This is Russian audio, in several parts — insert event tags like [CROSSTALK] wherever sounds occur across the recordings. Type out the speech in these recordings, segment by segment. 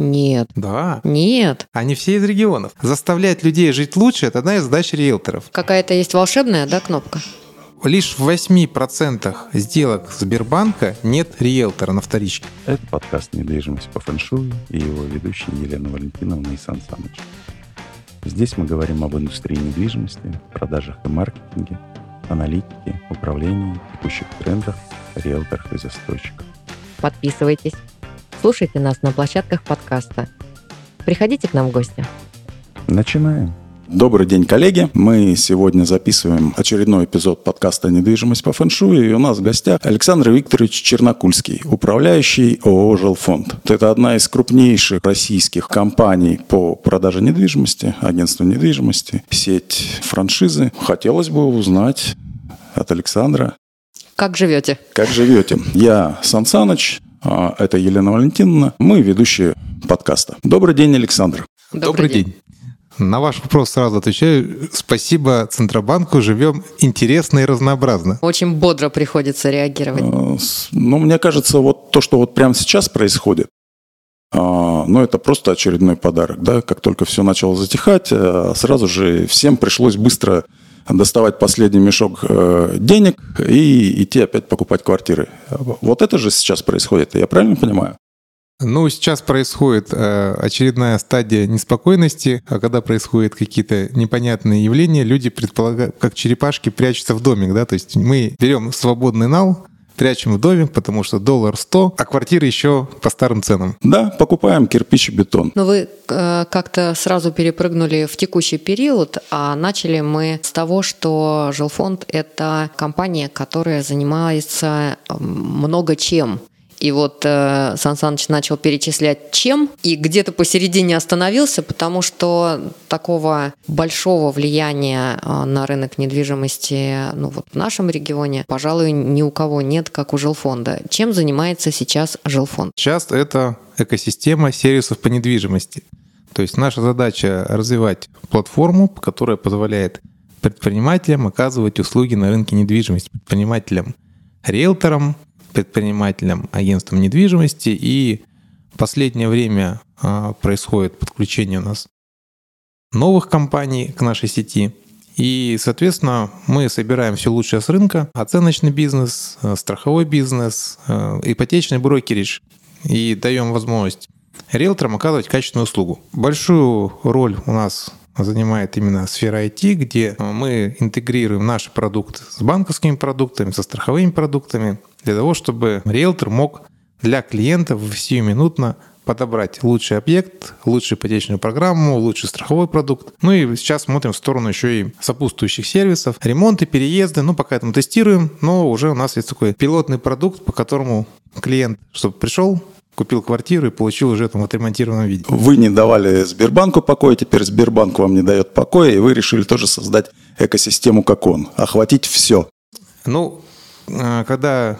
Нет. Да. Нет. Они все из регионов. Заставлять людей жить лучше – это одна из задач риэлторов. Какая-то есть волшебная, да, кнопка? Лишь в 8% сделок Сбербанка нет риэлтора на вторичке. Это подкаст «Недвижимость по фэншую» и его ведущие Елена Валентиновна и Сан Саныч. Здесь мы говорим об индустрии недвижимости, продажах и маркетинге, аналитике, управлении, текущих трендах, риэлторах и застройщиках. Подписывайтесь. Слушайте нас на площадках подкаста. Приходите к нам в гости. Начинаем. Добрый день, коллеги. Мы сегодня записываем очередной эпизод подкаста «Недвижимость по фэншую». И у нас в гостях Александр Викторович Чернокульский, управляющий ООО «Жилфонд». Это одна из крупнейших российских компаний по продаже недвижимости, агентство недвижимости, сеть франшизы. Хотелось бы узнать от Александра, Как живете? как живете. Я Сан Саныч, это Елена Валентиновна. Мы ведущие подкаста. Добрый день, Александр. Добрый, день. На ваш вопрос сразу отвечаю. Спасибо Центробанку. Живем интересно и разнообразно. Очень бодро приходится реагировать. С- Ну, мне кажется, вот то, что вот прямо сейчас происходит, а, ну, это просто очередной подарок, да, как только все начало затихать, э, сразу же всем пришлось быстро доставать последний мешок э, денег и идти опять покупать квартиры. Вот это же сейчас происходит, я правильно понимаю? Ну, сейчас происходит э, очередная стадия неспокойности, а когда происходят какие-то непонятные явления, люди предполагают, как черепашки прячутся в домик, да, то есть мы берем свободный нал, прячем в домик, потому что доллар 100, а квартиры еще по старым ценам. Да, покупаем кирпич и бетон. Но вы э, как-то сразу перепрыгнули в текущий период, а начали мы с того, что Жилфонд – это компания, которая занимается много чем. И вот э, Сан Саныч начал перечислять чем, и где-то посередине остановился, потому что такого большого влияния э, на рынок недвижимости ну, вот в нашем регионе, пожалуй, ни у кого нет, как у Жилфонда. Чем занимается сейчас Жилфонд? Сейчас это экосистема сервисов по недвижимости. То есть наша задача развивать платформу, которая позволяет предпринимателям оказывать услуги на рынке недвижимости, предпринимателям, риэлторам, предпринимателям, агентствам недвижимости. И в последнее время а, происходит подключение у нас новых компаний к нашей сети. И, соответственно, мы собираем все лучшее с рынка, оценочный бизнес, э, страховой бизнес, э, ипотечный брокеридж и даем возможность риэлторам оказывать качественную услугу. Большую роль у нас занимает именно сфера IT, где э, мы интегрируем наши продукты с банковскими продуктами, со страховыми продуктами, для того, чтобы риэлтор мог для клиентов сиюминутно подобрать лучший объект, лучшую ипотечную программу, лучший страховой продукт. Ну и сейчас смотрим в сторону еще и сопутствующих сервисов. Ремонты, переезды, ну пока это мы тестируем, но уже у нас есть такой пилотный продукт, по которому клиент, чтобы пришел, купил квартиру и получил уже там в отремонтированном виде. Вы не давали Сбербанку покоя, теперь Сбербанк вам не дает покоя, и вы решили тоже создать экосистему, как он, охватить все. Ну, э, когда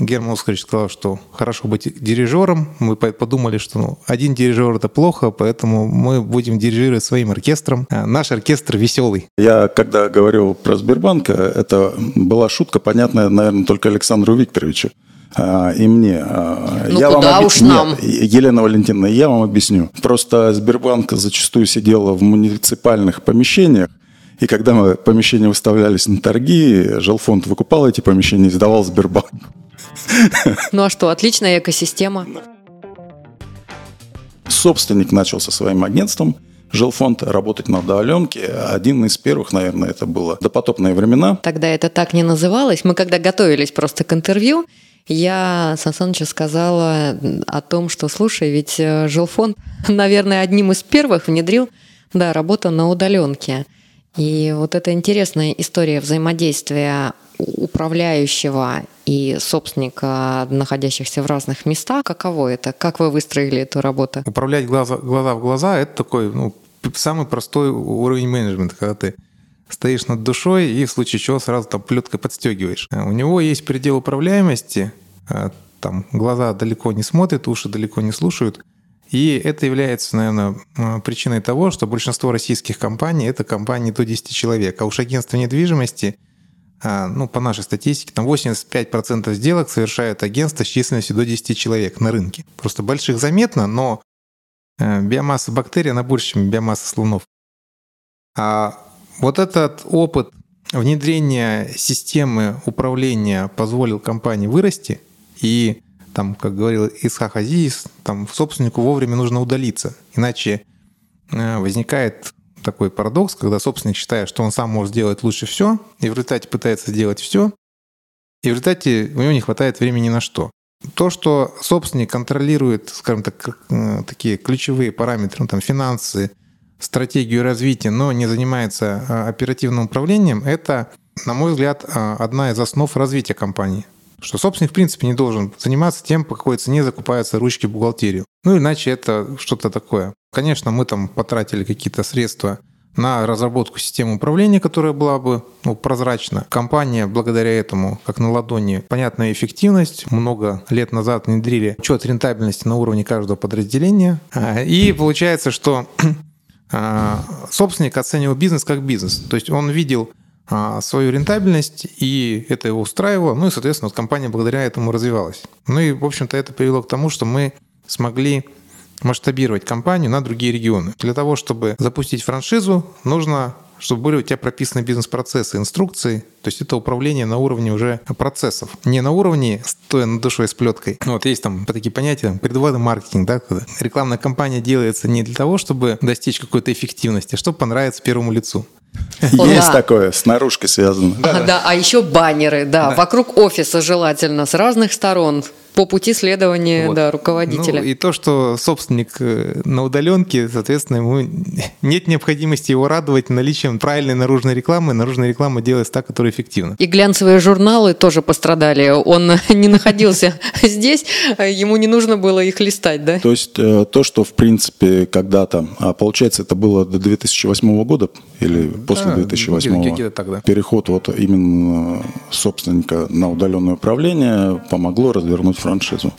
Герман Оскарович сказал, что хорошо быть дирижером, мы по- подумали, что ну, один дирижер это плохо, поэтому мы будем дирижировать своим оркестром. А Наш оркестр веселый. Я, когда говорил про Сбербанк, э, это была шутка, понятная, наверное, только Александру Викторовичу. А, И мне. А, Ну, куда уж Нет, нам. Елена Валентиновна, я вам объясню. Просто Сбербанк зачастую сидела в муниципальных помещениях, и когда мы помещения выставлялись на торги, жилфонд выкупал эти помещения и сдавал Сбербанк. Ну а что, отличная экосистема. Собственник начал со своим агентством жилфонд работать на удаленке. Один из первых, наверное, это было допотопные времена. Тогда это так не называлось. Мы когда готовились просто к интервью, я Сан сказала о том, что, слушай, ведь э, жилфонд, [LAUGHS] наверное, одним из первых внедрил да, работу на удаленке. И вот это интересная история взаимодействия управляющего и собственника, находящихся в разных местах. Каково это? Как вы выстроили эту работу? Управлять глаза, глаза в глаза – это такой ну, самый простой уровень менеджмента, когда ты стоишь над душой и в случае чего сразу там плеткой подстегиваешь. А У него есть предел управляемости, а, там глаза далеко не смотрят, уши далеко не слушают. И это является, наверное, м, причиной того, что большинство российских компаний – это компании до 10 человек. А уж агентство недвижимости, ну, по нашей статистике, там 85% сделок совершают агентства с численностью до 10 человек на рынке. Просто больших заметно, но Э, биомасса бактерий, она больше, чем биомасса слонов. А вот этот опыт внедрения системы управления позволил компании вырасти, и там, как говорил Исхак Азиз, там собственнику вовремя нужно удалиться, иначе э, возникает такой парадокс, когда собственник считает, что он сам может сделать лучше все, и в результате пытается сделать все, и в результате у него не хватает времени на что. То, что собственник контролирует, скажем так, э, такие ключевые параметры, ну, там, финансы, стратегию развития, но не занимается э, оперативным управлением, это, на мой взгляд, э, одна из основ развития компании. Что собственник, в принципе, не должен заниматься тем, по какой цене закупаются ручки в бухгалтерию. Ну, иначе это что-то такое. Конечно, мы там потратили какие-то средства на разработку системы управления, которая была бы ну, прозрачна. Компания благодаря этому, как на ладони, понятная эффективность. Много лет назад внедрили учет рентабельности на уровне каждого подразделения. А, и получается, что собственник оценивал бизнес как бизнес. То есть он видел а, свою рентабельность, и это его устраивало. Ну и, соответственно, вот компания благодаря этому развивалась. Ну и, в общем-то, это привело к тому, что мы смогли масштабировать компанию на другие регионы. Для того, чтобы запустить франшизу, нужно чтобы были у тебя прописаны бизнес-процессы, инструкции. То есть это управление на уровне уже процессов. Не на уровне стоя над душой с плеткой. Ну, вот есть там такие понятия, предводный маркетинг, да, когда рекламная кампания делается не для того, чтобы достичь какой-то эффективности, а чтобы понравиться первому лицу. Есть такое, с наружкой связано. Да, да, а еще баннеры, да, вокруг офиса желательно, с разных сторон по пути следования вот. да, руководителя. Ну, и то, что собственник э, на удаленке, соответственно, ему [LAUGHS] нет необходимости его радовать наличием правильной наружной рекламы. Наружная реклама делается так, которая эффективна. И глянцевые журналы тоже пострадали. Он [LAUGHS] не находился [LAUGHS] здесь, ему не нужно было их листать, да? То есть э, то, что, в принципе, когда-то, а получается, это было до 2008 года или после да, 2008 тогда. переход вот именно собственника на удаленное управление помогло развернуть франшизу.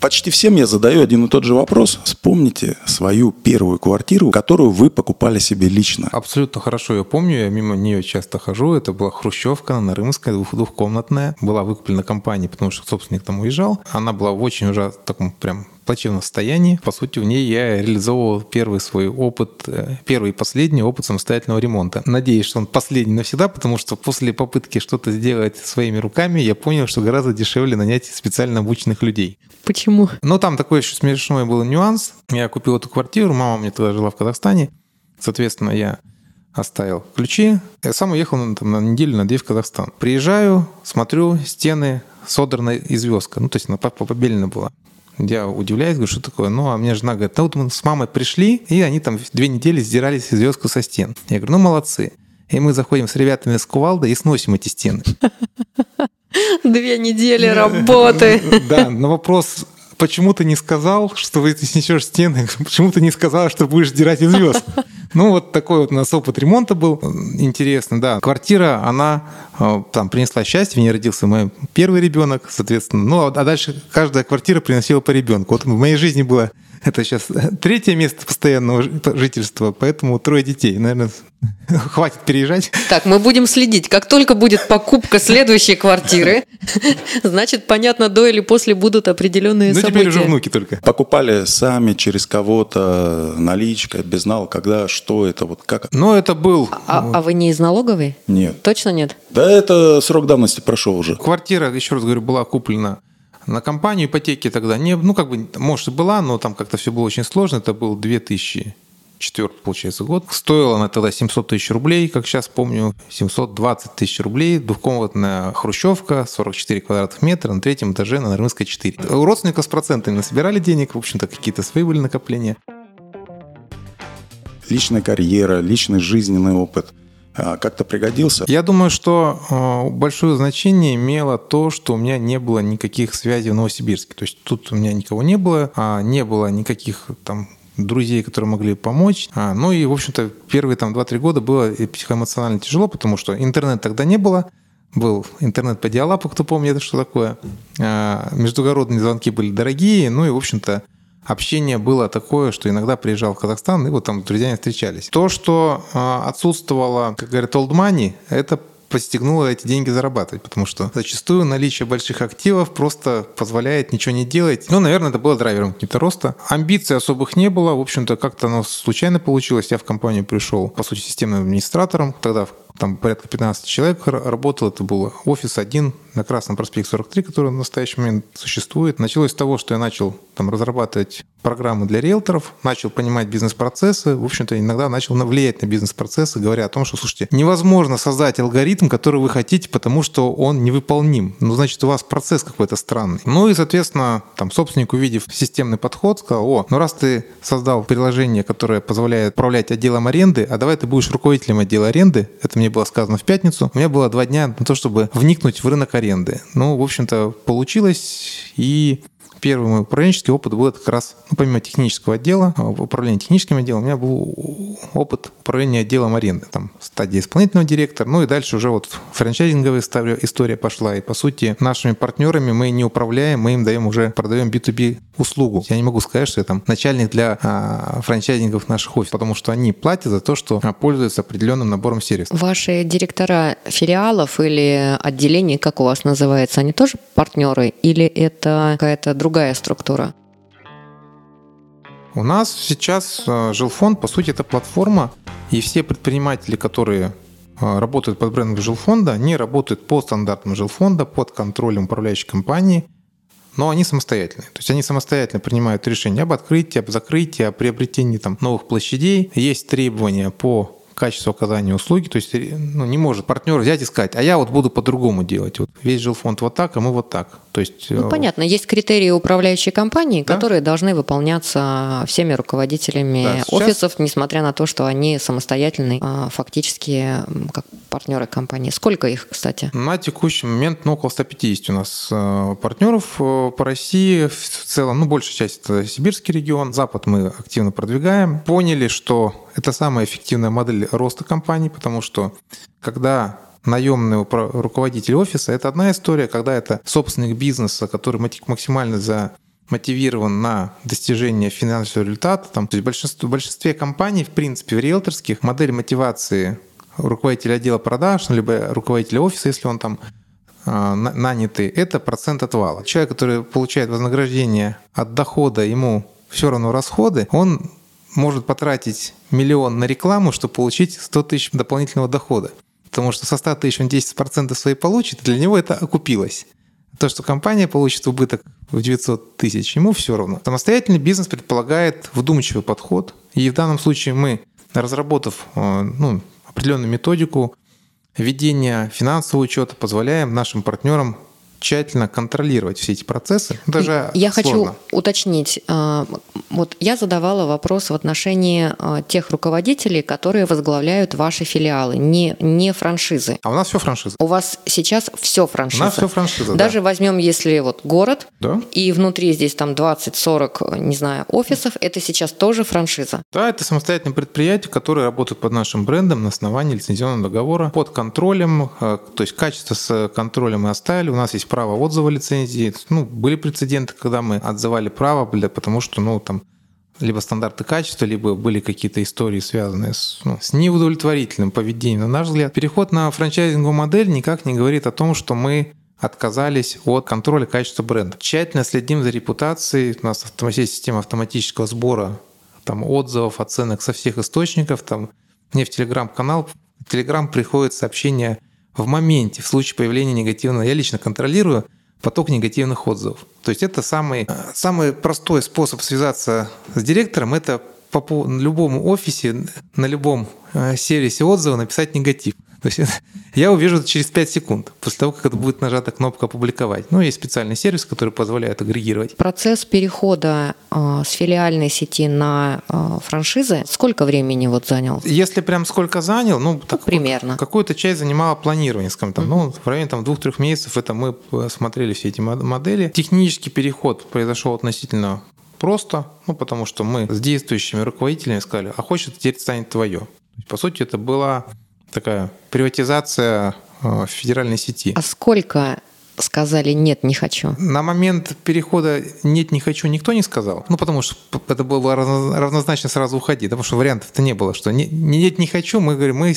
Почти всем я задаю один и тот же вопрос. Вспомните свою первую квартиру, которую вы покупали себе лично. Абсолютно хорошо я помню, я мимо нее часто хожу. Это была хрущевка на Рымская, двухкомнатная. Была выкуплена компанией, потому что собственник там уезжал. Она была в очень уже таком прям плачевном состоянии. По сути, в ней я реализовывал первый свой опыт, э, первый и последний опыт самостоятельного ремонта. Надеюсь, что он последний навсегда, потому что после попытки что-то сделать своими руками, я понял, что гораздо дешевле нанять специально обученных людей. Почему? Ну, там такой еще смешной был нюанс. Я купил эту квартиру, мама мне тогда жила в Казахстане. Соответственно, я оставил ключи. Я сам уехал на, там, на неделю, на две в Казахстан. Приезжаю, смотрю, стены содрана из звездка. Ну, то есть она побелена была. Я удивляюсь, говорю, что такое? Ну, а мне жена говорит, ну вот мы с мамой пришли, и они там две недели сдирались звездку со стен. Я говорю, ну молодцы. И мы заходим с ребятами с кувалдой и сносим эти стены. [LAUGHS] Две недели работы. [LAUGHS] Да, на вопрос, почему ты не сказал, что вы снесешь стены? [LAUGHS] Почему ты не сказал, что будешь сдирать из звезд? [LAUGHS] Ну, вот такой вот у нас опыт ремонта был интересный, да. Квартира, она э, там принесла счастье, в ней родился мой первый ребенок, соответственно. Ну, а дальше каждая квартира приносила по ребенку. Вот в моей жизни было это сейчас третье место постоянного жительства, поэтому трое детей. Наверное, [LAUGHS] хватит переезжать. Так, мы будем следить. Как только будет покупка следующей квартиры, [LAUGHS] значит, понятно, до или после будут определенные ну, события. Ну, теперь уже внуки только. Покупали сами через кого-то, наличка, безнал, когда, что это, вот как? Ну, это был... А, а вы не из налоговой? Нет. Точно нет? Да, это срок давности прошел уже. Квартира, еще раз говорю, была куплена на компанию ипотеки тогда не, ну как бы, может и была, но там как-то все было очень сложно. Это был 2004, получается, год. Стоила она тогда 700 тысяч рублей, как сейчас помню, 720 тысяч рублей. Двухкомнатная хрущевка, 44 квадратных метра, на третьем этаже на Нарвинской 4. У родственников с процентами насобирали денег, в общем-то, какие-то свои были накопления. Личная карьера, личный жизненный опыт – как-то пригодился? Я думаю, что а, большое значение имело то, что у меня не было никаких связей в Новосибирске. То есть тут у меня никого не было, а не было никаких там друзей, которые могли помочь. А, ну и, в общем-то, первые там 2-3 года было психоэмоционально тяжело, потому что интернет тогда не было. Был интернет по диалапу, кто помнит, что такое. А, междугородные звонки были дорогие, ну и, в общем-то, общение было такое, что иногда приезжал в Казахстан, и вот там с друзьями встречались. То, что а, отсутствовало, как говорят, old money, это постигнуло эти деньги зарабатывать, потому что зачастую наличие больших активов просто позволяет ничего не делать. Ну, наверное, это было драйвером каким-то роста. Амбиций особых не было. В общем-то, как-то оно случайно получилось. Я в компанию пришел, по сути, системным администратором. Тогда там порядка 15 человек работало. Это был офис один на Красном проспекте 43, который в настоящий момент существует. Началось с того, что я начал там разрабатывать программы для риэлторов, начал понимать бизнес-процессы, в общем-то, иногда начал влиять на бизнес-процессы, говоря о том, что, слушайте, невозможно создать алгоритм, который вы хотите, потому что он невыполним. Ну, значит, у вас процесс какой-то странный. Ну и, соответственно, там собственник, увидев системный подход, сказал, о, ну раз ты создал приложение, которое позволяет управлять отделом аренды, а давай ты будешь руководителем отдела аренды, это мне было сказано в пятницу, у меня было два дня на то, чтобы вникнуть в рынок аренды. Ну, в общем-то, получилось, и Первый мой управленческий опыт был как раз, ну, помимо технического отдела, а, управления техническим отделом, у меня был опыт управления отделом аренды. Там стадия исполнительного директора, ну и дальше уже вот франчайзинговая история пошла. И по сути нашими партнерами мы не управляем, мы им даем уже, продаем B2B услугу. Я не могу сказать, что я там начальник для а, франчайзингов наших офисов, потому что они платят за то, что а, пользуются определенным набором сервисов. Ваши директора филиалов или отделений, как у вас называется, они тоже партнеры или это какая-то другая другая структура? У нас сейчас э, жилфонд, по сути, это платформа, и все предприниматели, которые э, работают под брендом жилфонда, они работают по стандартам жилфонда, под контролем управляющей компании, но они самостоятельные. То есть они самостоятельно принимают решения об открытии, об закрытии, о приобретении там, новых площадей. Есть требования по качество оказания услуги. То есть ну, не может партнер взять и сказать, а я вот буду по-другому делать. Вот весь жилфонд вот так, а мы вот так. То есть, ну, э, понятно, есть критерии управляющей компании, да? которые должны выполняться всеми руководителями да, сейчас... офисов, несмотря на то, что они самостоятельные, а, фактически как партнеры компании. Сколько их, кстати? На текущий момент ну, около 150 у нас э, партнеров э, по России. В целом, ну, большая часть это сибирский регион. Запад мы активно продвигаем. Поняли, что это самая эффективная модель роста компании, потому что когда наемный руководитель офиса, это одна история, когда это собственник бизнеса, который максимально за мотивирован на достижение финансового результата. Там, то есть большинство, в большинстве компаний, в принципе, в риэлторских, модель мотивации руководителя отдела продаж, либо руководителя офиса, если он там а, нанятый, это процент отвала. Человек, который получает вознаграждение от дохода, ему все равно расходы, он может потратить миллион на рекламу, чтобы получить 100 тысяч дополнительного дохода. Потому что со 100 тысяч он 10% свои получит, для него это окупилось. То, что компания получит убыток в 900 тысяч, ему все равно. Самостоятельный бизнес предполагает вдумчивый подход. И в данном случае мы, разработав э, ну, определенную методику ведения финансового учета, позволяем нашим партнерам тщательно контролировать все эти процессы, даже Я сложно. хочу уточнить. А, вот я задавала вопрос в отношении а, тех руководителей, которые возглавляют ваши филиалы, не, не франшизы. А у нас все франшиза. У вас сейчас все франшиза. У нас все франшиза, Даже да. возьмем, если вот город, да. и внутри здесь там 20-40, не знаю, офисов, это сейчас тоже франшиза. Да, это самостоятельное предприятие, которое работает под нашим брендом на основании лицензионного договора, под контролем, э, то есть качество с контролем мы оставили. У нас есть право отзыва лицензии. Ну, были прецеденты, когда мы отзывали право, потому что, ну, там, либо стандарты качества, либо были какие-то истории, связанные с, ну, с неудовлетворительным поведением. На наш взгляд, переход на франчайзинговую модель никак не говорит о том, что мы отказались от контроля качества бренда. Тщательно следим за репутацией. У нас есть система автоматического сбора там, отзывов, оценок со всех источников. Там, мне в Телеграм-канал, в Телеграм приходит сообщение в моменте, в случае появления негативного, я лично контролирую поток негативных отзывов. То есть это самый, э, самый простой способ связаться с директором, это по любому офисе, на любом э, сервисе отзыва написать негатив. То есть я увижу это через 5 секунд, после того, как это будет нажата кнопка «Опубликовать». Ну, есть специальный сервис, который позволяет агрегировать. Процесс перехода э, с филиальной сети на э, франшизы сколько времени вот занял? Если прям сколько занял, ну, так, ну примерно. Какую-то часть занимала планирование, скажем так. Uh-huh. Ну, в районе там двух-трех месяцев это мы смотрели все эти модели. Технический переход произошел относительно просто, ну, потому что мы с действующими руководителями сказали, а хочешь, теперь станет твое. По сути, это была такая приватизация э, федеральной сети. А сколько сказали нет, не хочу? На момент перехода нет, не хочу никто не сказал. Ну, потому что это было равнозначно сразу уходи, потому что вариантов-то не было, что нет, не хочу, мы говорим, мы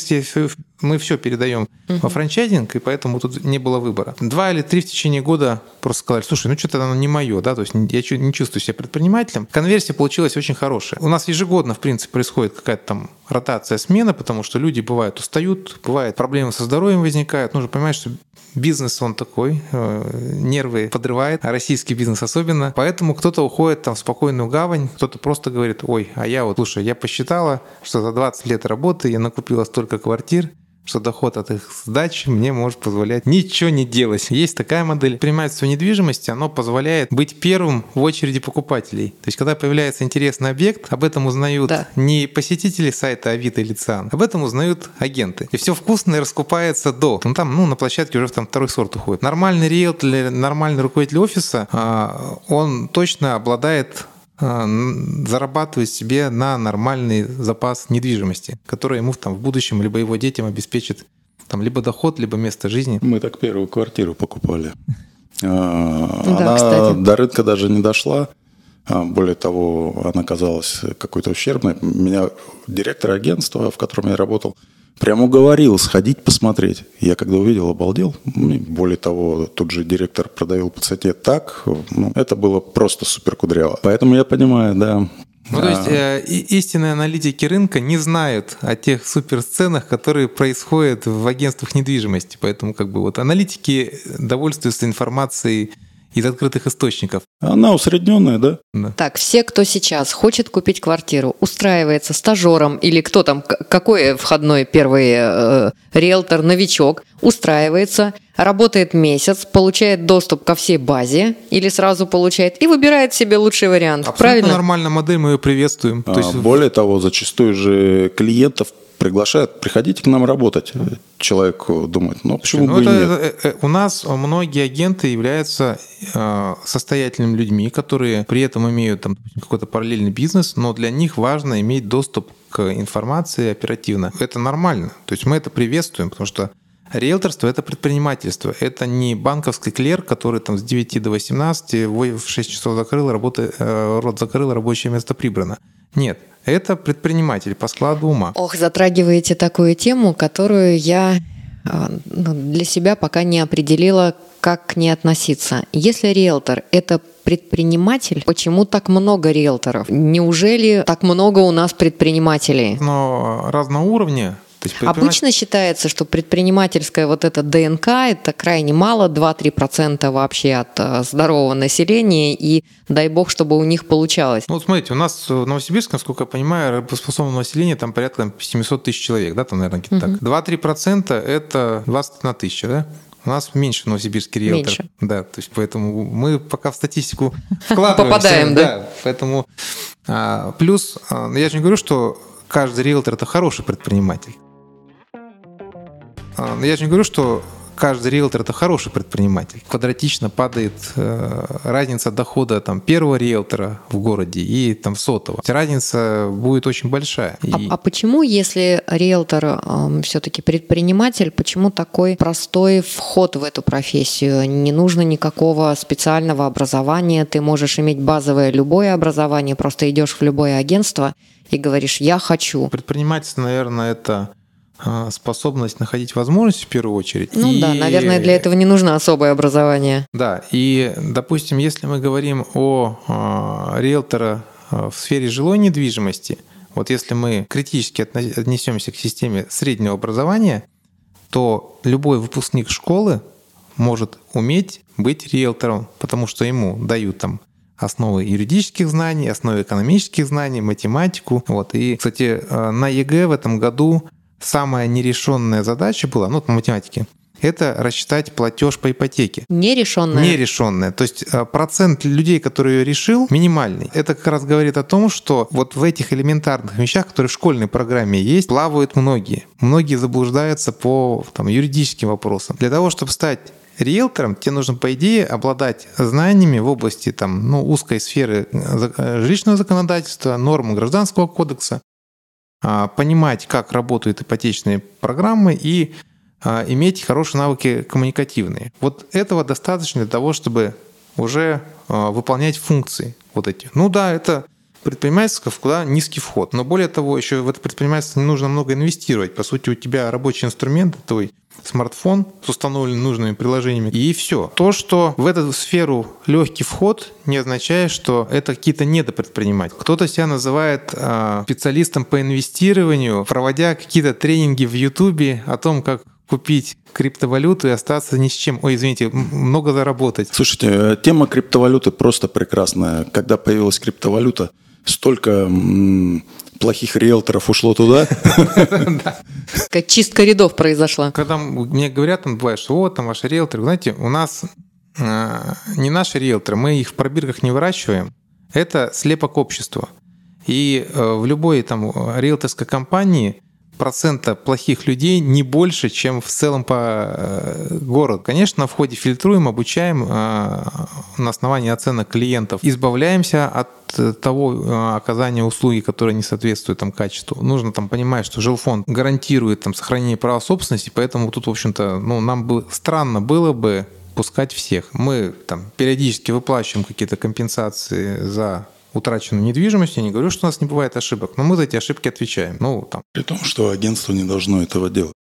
мы все передаем угу. во франчайзинг, и поэтому тут не было выбора. Два или три в течение года просто сказали, слушай, ну что-то оно не мое, да, то есть я не чувствую себя предпринимателем. Конверсия получилась очень хорошая. У нас ежегодно, в принципе, происходит какая-то там ротация, смена, потому что люди бывают устают, бывают проблемы со здоровьем возникают. Нужно понимать, что бизнес он такой, э, нервы подрывает, а российский бизнес особенно. Поэтому кто-то уходит там в спокойную гавань, кто-то просто говорит, ой, а я вот, слушай, я посчитала, что за 20 лет работы я накупила столько квартир, что доход от их сдачи мне может позволять ничего не делать. Есть такая модель. Предпринимательство недвижимости, оно позволяет быть первым в очереди покупателей. То есть, когда появляется интересный объект, об этом узнают да. не посетители сайта Авито или ЦИАН, об этом узнают агенты. И все вкусное раскупается до. Ну, там, ну, на площадке уже там второй сорт уходит. Нормальный риэлтор, нормальный руководитель офиса, а, он точно обладает зарабатывать себе на нормальный запас недвижимости, который ему там, в будущем либо его детям обеспечит там, либо доход, либо место жизни. Мы так первую квартиру покупали. [LAUGHS] А, она кстати. до рынка даже не дошла. А, более того, она казалась какой-то ущербной. Меня директор агентства, в котором я работал, Прям уговорил сходить посмотреть. Я когда увидел, обалдел. Более того, тут же директор продавил по цене так. Ну, это было просто супер кудряво. Поэтому я понимаю, да, ну, то есть э, истинные аналитики рынка не знают о тех суперсценах, которые происходят в агентствах недвижимости. Поэтому как бы вот аналитики довольствуются информацией из открытых источников. Она усредненная, да? да? Так, все, кто сейчас хочет купить квартиру, устраивается стажером или кто там, какой входной первый э, риэлтор, новичок, устраивается, работает месяц, получает доступ ко всей базе или сразу получает и выбирает себе лучший вариант. Абсолютно Правильно? нормальная модель, мы ее приветствуем. А, То есть... Более того, зачастую же клиентов приглашают, приходите к нам работать. Человек думает, ну почему ну, бы это, и нет? Э, э, у нас многие агенты являются э, состоятельными людьми, которые при этом имеют там какой-то параллельный бизнес, но для них важно иметь доступ к информации оперативно. Это нормально. То есть мы это приветствуем, потому что Риэлторство – это предпринимательство. Это не банковский клерк, который там с 9 до 18 в 6 часов закрыл, работы, рот закрыл, рабочее место прибрано. Нет, это предприниматель по складу ума. Ох, затрагиваете такую тему, которую я а, ну, для себя пока не определила, как к ней относиться. Если риэлтор – это предприниматель, почему так много риэлторов? Неужели так много у нас предпринимателей? Но разного уровня предприним... Обычно считается, что предпринимательская вот эта ДНК – это крайне мало, 2-3% вообще от э, здорового населения, и дай бог, чтобы у них получалось. Ну, вот смотрите, у нас в Новосибирске, насколько я понимаю, работоспособного населения там порядка 700 тысяч человек, да, там, наверное, где-то угу. так. 2-3% – это 21 тысяча, да? У нас меньше новосибирский риэлтор. Меньше. Да, то есть поэтому мы пока в статистику вкладываемся. Попадаем, да? да поэтому а, плюс, а, я же не говорю, что каждый риэлтор – это хороший предприниматель. А, я же не говорю, что каждый риэлтор это хороший предприниматель. Квадратично падает э, разница дохода там, первого риэлтора в городе и там сотого. Разница будет очень большая. А, и... А, почему, если риэлтор э, все-таки предприниматель, почему такой простой вход в эту профессию? Не нужно никакого специального образования, ты можешь иметь базовое любое образование, просто идешь в любое агентство и говоришь «я хочу». Предпринимательство, наверное, это способность находить возможности в первую очередь. Ну и... да, наверное, для этого не нужно особое образование. Да, и, допустим, если мы говорим о э, риэлтора а, в сфере жилой недвижимости, вот если мы критически отнесемся к системе среднего образования, то любой выпускник школы может уметь быть риэлтором, потому что ему дают там основы юридических знаний, основы экономических знаний, математику. Вот. И, кстати, на ЕГЭ в этом году самая нерешенная задача была, ну, по математике, это рассчитать платеж по ипотеке. Нерешенная? Нерешенная. То есть э, процент людей, который ее решил, минимальный. Это как раз говорит о том, что вот в этих элементарных вещах, которые в школьной программе есть, плавают многие. Многие заблуждаются по там, юридическим вопросам. Для того, чтобы стать риэлтором, тебе нужно, по идее, обладать знаниями в области там, ну, узкой сферы э, жилищного законодательства, норм гражданского кодекса, понимать, как работают ипотечные программы и а, иметь хорошие навыки коммуникативные. Вот этого достаточно для того, чтобы уже а, выполнять функции вот эти. Ну да, это предпринимательства, куда низкий вход. Но более того, еще в это предпринимательство не нужно много инвестировать. По сути, у тебя рабочий инструмент, твой смартфон с установленными нужными приложениями, и все. То, что в эту сферу легкий вход, не означает, что это какие-то недопредприниматели. Кто-то себя называет э, специалистом по инвестированию, проводя какие-то тренинги в Ютубе о том, как купить криптовалюту и остаться ни с чем. Ой, извините, много заработать. Слушайте, э, тема криптовалюты просто прекрасная. Когда появилась криптовалюта, столько плохих риэлторов ушло туда. [LAUGHS] Как чистка рядов произошла. Когда мне говорят, там бывает, что вот там ваши риэлторы, знаете, у нас э, не наши риэлторы, мы их в пробирках не выращиваем, это слепок общества. И э, в любой там риэлторской компании процента плохих людей не больше, чем в целом по э, городу. Конечно, в ходе фильтруем, обучаем э, на основании оценок клиентов, избавляемся от того э, оказания услуги, которое не соответствует там, качеству. Нужно там понимать, что жилфонд гарантирует там, сохранение права собственности, поэтому тут, в общем-то, ну, нам бы странно было бы пускать всех. Мы там периодически выплачиваем какие-то компенсации за утраченную недвижимость. Я не говорю, что у нас не бывает ошибок, но мы за эти ошибки отвечаем. Ну, там. При том, что агентство не должно этого делать.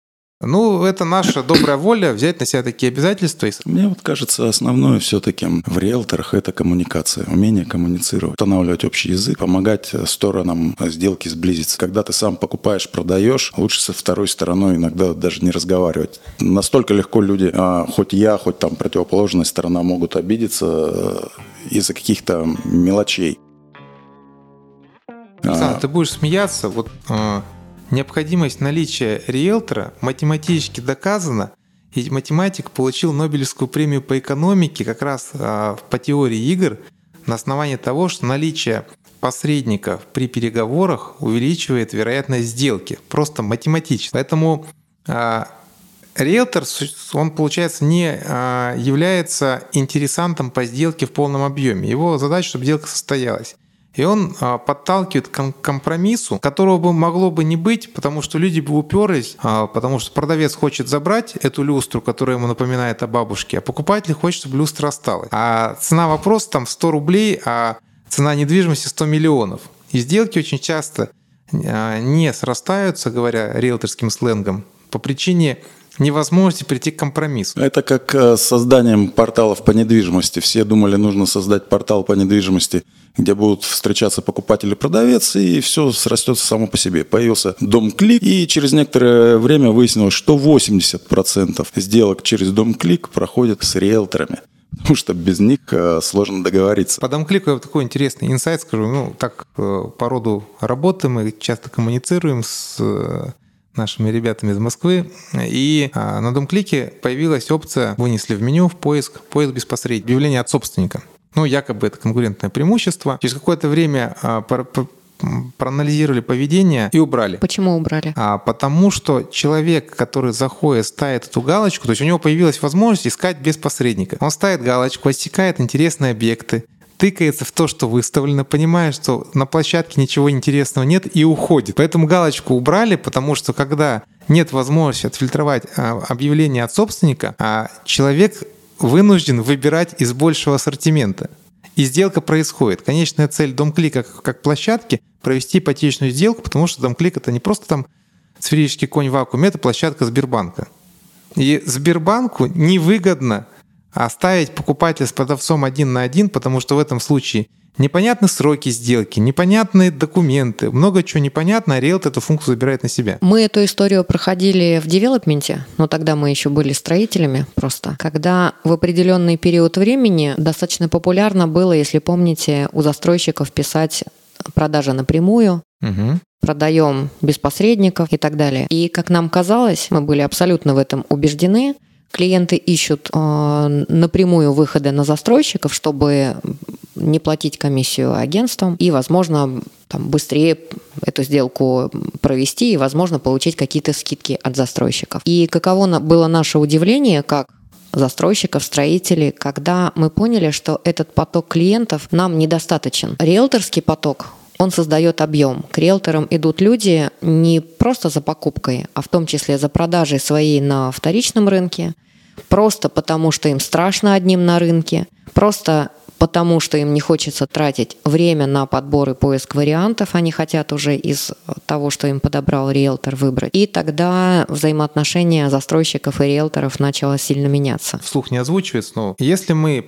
Ну, это наша добрая воля взять на себя такие обязательства. Мне вот кажется, основное все-таки в риэлторах это коммуникация, умение коммуницировать, устанавливать общий язык, помогать сторонам сделки сблизиться. Когда ты сам покупаешь, продаешь, лучше со второй стороной иногда даже не разговаривать. Настолько легко люди, а, хоть я, хоть там противоположная сторона могут обидеться э, из-за каких-то мелочей. Александр, а... ты будешь смеяться. Вот э, необходимость наличия риэлтора математически доказана. И математик получил Нобелевскую премию по экономике как раз э, по теории игр на основании того, что наличие посредников при переговорах увеличивает вероятность сделки. Просто математически. Поэтому э, риэлтор, он, получается, не является интересантом по сделке в полном объеме. Его задача, чтобы сделка состоялась. И он а, подталкивает к компромиссу, которого бы могло бы не быть, потому что люди бы уперлись, а, потому что продавец хочет забрать эту люстру, которая ему напоминает о бабушке, а покупатель хочет, чтобы люстра осталась. А цена вопроса там 100 рублей, а цена недвижимости 100 миллионов. И сделки очень часто а, не срастаются, говоря риэлторским сленгом, по причине невозможности прийти к компромиссу. Это как э, с созданием порталов по недвижимости. Все думали, нужно создать портал по недвижимости, где будут встречаться покупатель и продавец, и все срастется само по себе. Появился дом клик, и через некоторое время выяснилось, что 80% сделок через дом клик проходят с риэлторами потому что без них э, сложно договориться. По домклику я вот такой интересный инсайт скажу. Ну, так э, по роду работы мы часто коммуницируем с нашими ребятами из Москвы. И а, на Домклике появилась опция, вынесли в меню в поиск, поиск без посредника, объявление от собственника. Ну, якобы это конкурентное преимущество. Через какое-то время а, проанализировали поведение и убрали. Почему убрали? А, потому что человек, который заходит, ставит эту галочку, то есть у него появилась возможность искать без посредника. Он ставит галочку, отсекает интересные объекты, тыкается в то, что выставлено, понимает, что на площадке ничего интересного нет и уходит. Поэтому галочку убрали, потому что когда нет возможности отфильтровать а, объявление от собственника, а человек вынужден выбирать из большего ассортимента. И сделка происходит. Конечная цель домклика как, как площадки – провести ипотечную сделку, потому что домклик – это не просто там сферический конь в вакууме, это площадка Сбербанка. И Сбербанку невыгодно – оставить покупателя с продавцом один на один, потому что в этом случае непонятны сроки сделки, непонятные документы, много чего непонятно, а риэлтор эту функцию забирает на себя. Мы эту историю проходили в девелопменте, но тогда мы еще были строителями просто. Когда в определенный период времени достаточно популярно было, если помните, у застройщиков писать продажа напрямую, угу. продаем без посредников и так далее. И, как нам казалось, мы были абсолютно в этом убеждены, Клиенты ищут э, напрямую выходы на застройщиков, чтобы не платить комиссию агентствам и, возможно, там, быстрее эту сделку провести и, возможно, получить какие-то скидки от застройщиков. И каково было наше удивление, как застройщиков, строителей, когда мы поняли, что этот поток клиентов нам недостаточен. Риэлторский поток он создает объем. К риэлторам идут люди не просто за покупкой, а в том числе за продажей своей на вторичном рынке, просто потому что им страшно одним на рынке, просто потому что им не хочется тратить время на подбор и поиск вариантов, они хотят уже из того, что им подобрал риэлтор, выбрать. И тогда взаимоотношения застройщиков и риэлторов начало сильно меняться. Вслух не озвучивается, но если мы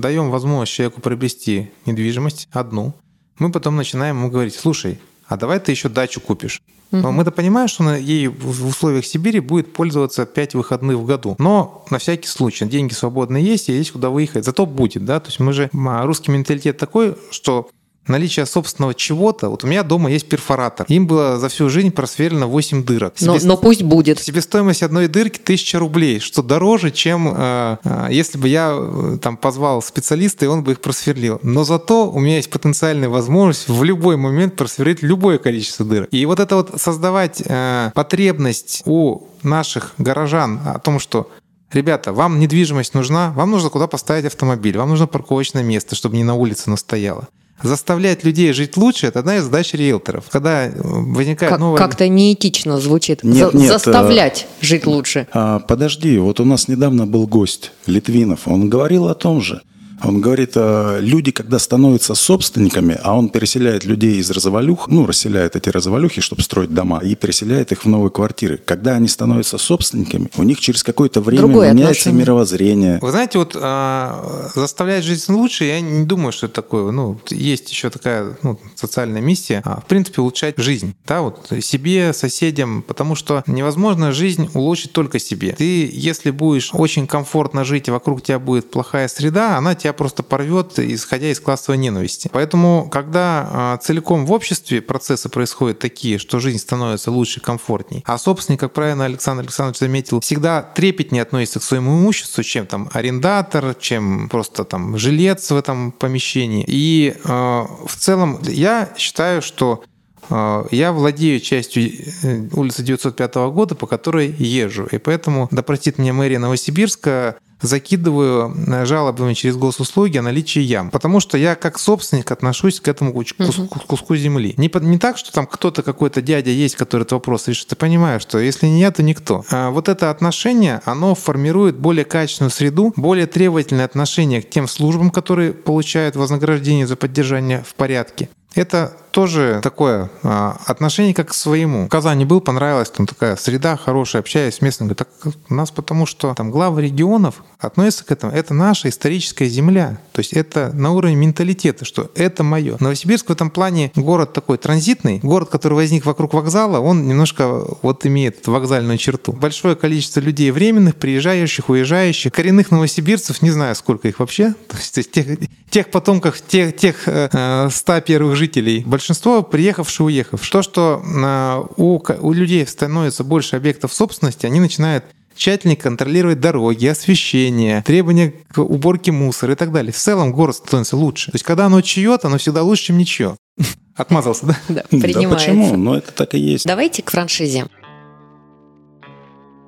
даем возможность человеку приобрести недвижимость одну, мы потом начинаем ему говорить, слушай, а давай ты еще дачу купишь. Но мы-то понимаем, что она ей в условиях Сибири будет пользоваться 5 выходных в году. Но на всякий случай, деньги свободные есть, и есть куда выехать. Зато будет, да. То есть мы же, русский менталитет такой, что наличие собственного чего-то. Вот у меня дома есть перфоратор. Им было за всю жизнь просверлено 8 дырок. Но, Себест... но пусть будет. Себестоимость одной дырки 1000 рублей, что дороже, чем э, э, если бы я э, там позвал специалиста, и он бы их просверлил. Но зато у меня есть потенциальная возможность в любой момент просверлить любое количество дырок. И вот это вот создавать э, потребность у наших горожан о том, что Ребята, вам недвижимость нужна, вам нужно куда поставить автомобиль, вам нужно парковочное место, чтобы не на улице настояло заставлять людей жить лучше – это одна из задач риэлторов. Когда возникает как, новая... Как-то неэтично звучит. Нет, За- нет, заставлять а... жить лучше. А, подожди, вот у нас недавно был гость Литвинов. Он говорил о том же. Он говорит, э, люди, когда становятся собственниками, а он переселяет людей из развалюх, ну, расселяет эти развалюхи, чтобы строить дома, и переселяет их в новые квартиры. Когда они становятся собственниками, у них через какое-то время Другое меняется отношение. мировоззрение. Вы знаете, вот а, заставлять жизнь лучше, я не думаю, что это такое. Ну, есть еще такая ну, социальная миссия, а, в принципе, улучшать жизнь, да, вот себе, соседям, потому что невозможно жизнь улучшить только себе. Ты, если будешь очень комфортно жить, и вокруг тебя будет плохая среда, она тебя тебя просто порвет, исходя из классовой ненависти. Поэтому, когда а, целиком в обществе процессы происходят такие, что жизнь становится лучше, комфортней, а собственник, как правильно Александр Александрович заметил, всегда трепетнее относится к своему имуществу, чем там арендатор, чем просто там жилец в этом помещении. И э, в целом я считаю, что а, я владею частью э, улицы 905 года, по которой езжу. И поэтому, да простит меня мэрия Новосибирска, закидываю э, жалобами через госуслуги о наличии ям. Потому что я как собственник отношусь к этому куску, угу. куску земли. Не, не так, что там кто-то, какой-то дядя есть, который этот вопрос решит. Ты понимаешь, что если не я, то никто. А вот это отношение, оно формирует более качественную среду, более требовательное отношение к тем службам, которые получают вознаграждение за поддержание в порядке. Это тоже такое а, отношение как к своему. В Казани был, понравилась там такая среда хорошая, общаясь с местными. Так у нас потому что там главы регионов относятся к этому. Это наша историческая земля. То есть это на уровне менталитета, что это мое. Новосибирск в этом плане город такой транзитный. Город, который возник вокруг вокзала, он немножко вот имеет вокзальную черту. Большое количество людей временных, приезжающих, уезжающих, коренных новосибирцев, не знаю, сколько их вообще. [LAUGHS] То есть тех, тех потомков, тех, тех э, 100 первых жителей большинство приехавшие, уехавшие. То, что а, у, у людей становится больше объектов собственности, они начинают тщательнее контролировать дороги, освещение, требования к уборке мусора и так далее. В целом город становится лучше. То есть, когда оно чье-то, оно всегда лучше, чем ничье. [LAUGHS] Отмазался, да? Да, принимается. Да почему? Но это так и есть. Давайте к франшизе.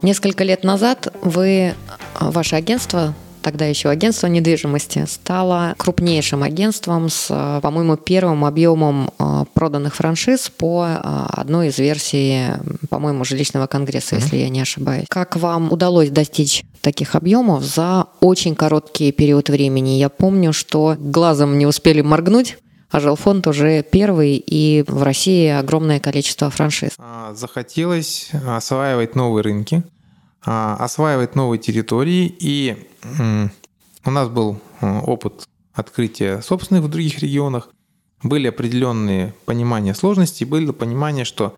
Несколько лет назад вы, ваше агентство тогда еще агентство недвижимости, стало крупнейшим агентством с, по-моему, первым объемом а, проданных франшиз по а, одной из версий, по-моему, жилищного конгресса, mm-hmm. если я не ошибаюсь. Как вам удалось достичь таких объемов за очень короткий период времени? Я помню, что глазом не успели моргнуть, а жилфонд уже первый, и в России огромное количество франшиз. А, захотелось осваивать новые рынки, осваивать новые территории, и у нас был э, опыт открытия собственных в других регионах, были определенные понимания сложностей, было понимание, что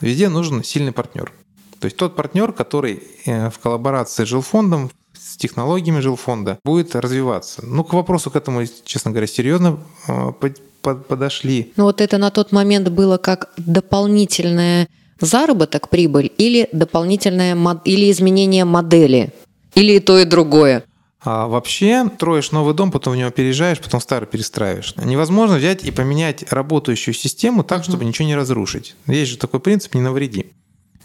везде нужен сильный партнер. То есть тот партнер, который э, в коллаборации с жилфондом, с технологиями жилфонда будет развиваться. Ну, к вопросу к этому, честно говоря, серьезно э, подошли. Ну вот это на тот момент было как дополнительная заработок, прибыль или дополнительное или изменение модели, или и то, и другое. А вообще, строишь новый дом, потом в него переезжаешь, потом старый перестраиваешь. Невозможно взять и поменять работающую систему так, чтобы ничего не разрушить. Есть же такой принцип «не навреди».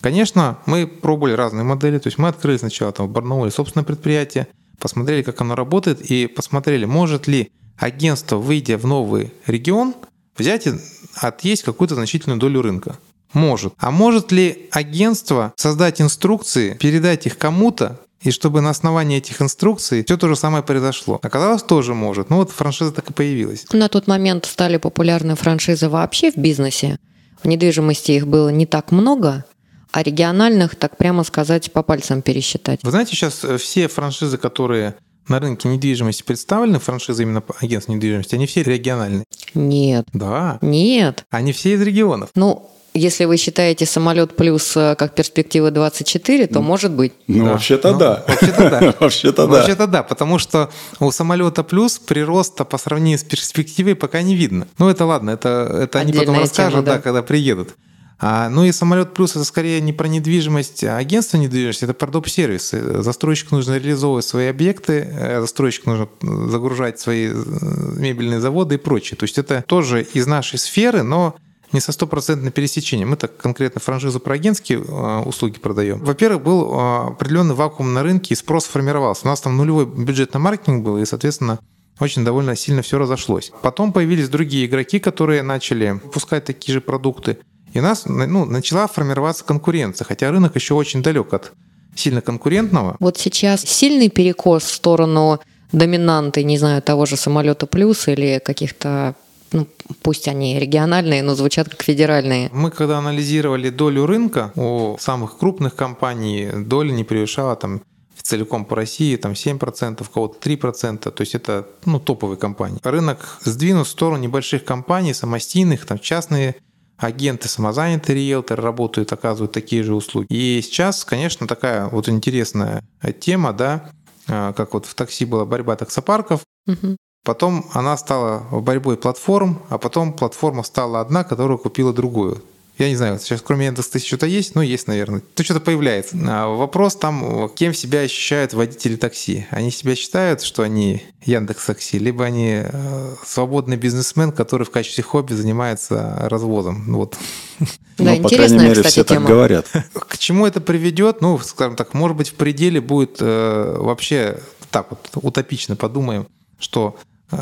Конечно, мы пробовали разные модели. То есть мы открыли сначала там в Барнауле собственное предприятие, посмотрели, как оно работает, и посмотрели, может ли агентство, выйдя в новый регион, взять и отъесть какую-то значительную долю рынка. Может. А может ли агентство создать инструкции, передать их кому-то, И чтобы на основании этих инструкций все то же самое произошло. Оказалось, тоже может. Ну вот франшиза так и появилась. На тот момент стали популярны франшизы вообще в бизнесе. В недвижимости их было не так много, а региональных, так прямо сказать, по пальцам пересчитать. Вы знаете, сейчас э, все франшизы, которые на рынке недвижимости представлены, франшизы именно агентств недвижимости, они все региональные. Нет. Да. Нет. Они все из регионов. Ну, если вы считаете самолет плюс э, как перспектива 24, то может быть. Ну, Да. вообще-то Ну, да. вообще-то да. [LAUGHS] Вообще-то да. Вообще-то да, потому что у самолета плюс прироста по сравнению с перспективой пока не видно. Ну это ладно, это, это они потом расскажут, тема, да. да. когда приедут. А, ну и самолет плюс это скорее не про недвижимость, а агентство недвижимости, это про доп. сервисы. Застройщику нужно реализовывать свои объекты, э, застройщику нужно загружать свои э, мебельные заводы и прочее. То есть это тоже из нашей сферы, но не со стопроцентным пересечением. Мы так конкретно франшизу про агентские э, услуги продаем. Во-первых, был э, определенный вакуум на рынке, и спрос формировался. У нас там нулевой бюджет на маркетинг был, и, соответственно, очень довольно сильно все разошлось. Потом появились другие игроки, которые начали выпускать такие же продукты. И у нас ну, начала формироваться конкуренция, хотя рынок еще очень далек от сильно конкурентного. Вот сейчас сильный перекос в сторону доминанты, не знаю, того же самолета плюс или каких-то, пусть они региональные, но звучат как федеральные. Мы когда анализировали долю рынка у самых крупных компаний, доля не превышала там целиком по России там 7%, у кого-то 3%, то есть это ну, топовые компании. Рынок сдвинут в сторону небольших компаний, самостийных, там частные агенты, самозанятые риэлторы работают, оказывают такие же услуги. И сейчас, конечно, такая вот интересная тема, да, а, как вот в такси была борьба таксопарков. Потом она стала борьбой платформ, а потом платформа стала одна, которая купила другую. Я не знаю, сейчас кроме Яндекс что-то есть, ну есть, наверное. То что-то появляется. А вопрос там, кем себя ощущают водители такси. Они себя считают, что они Яндекс Такси, либо они э, свободный бизнесмен, который в качестве хобби занимается развозом. Ну Вот. [LAUGHS] Да, Ну, по крайней мере, кстати, все так тема. говорят. [LAUGHS] К чему это приведет? Ну, скажем так, может быть, в пределе будет э, вообще так вот утопично подумаем, что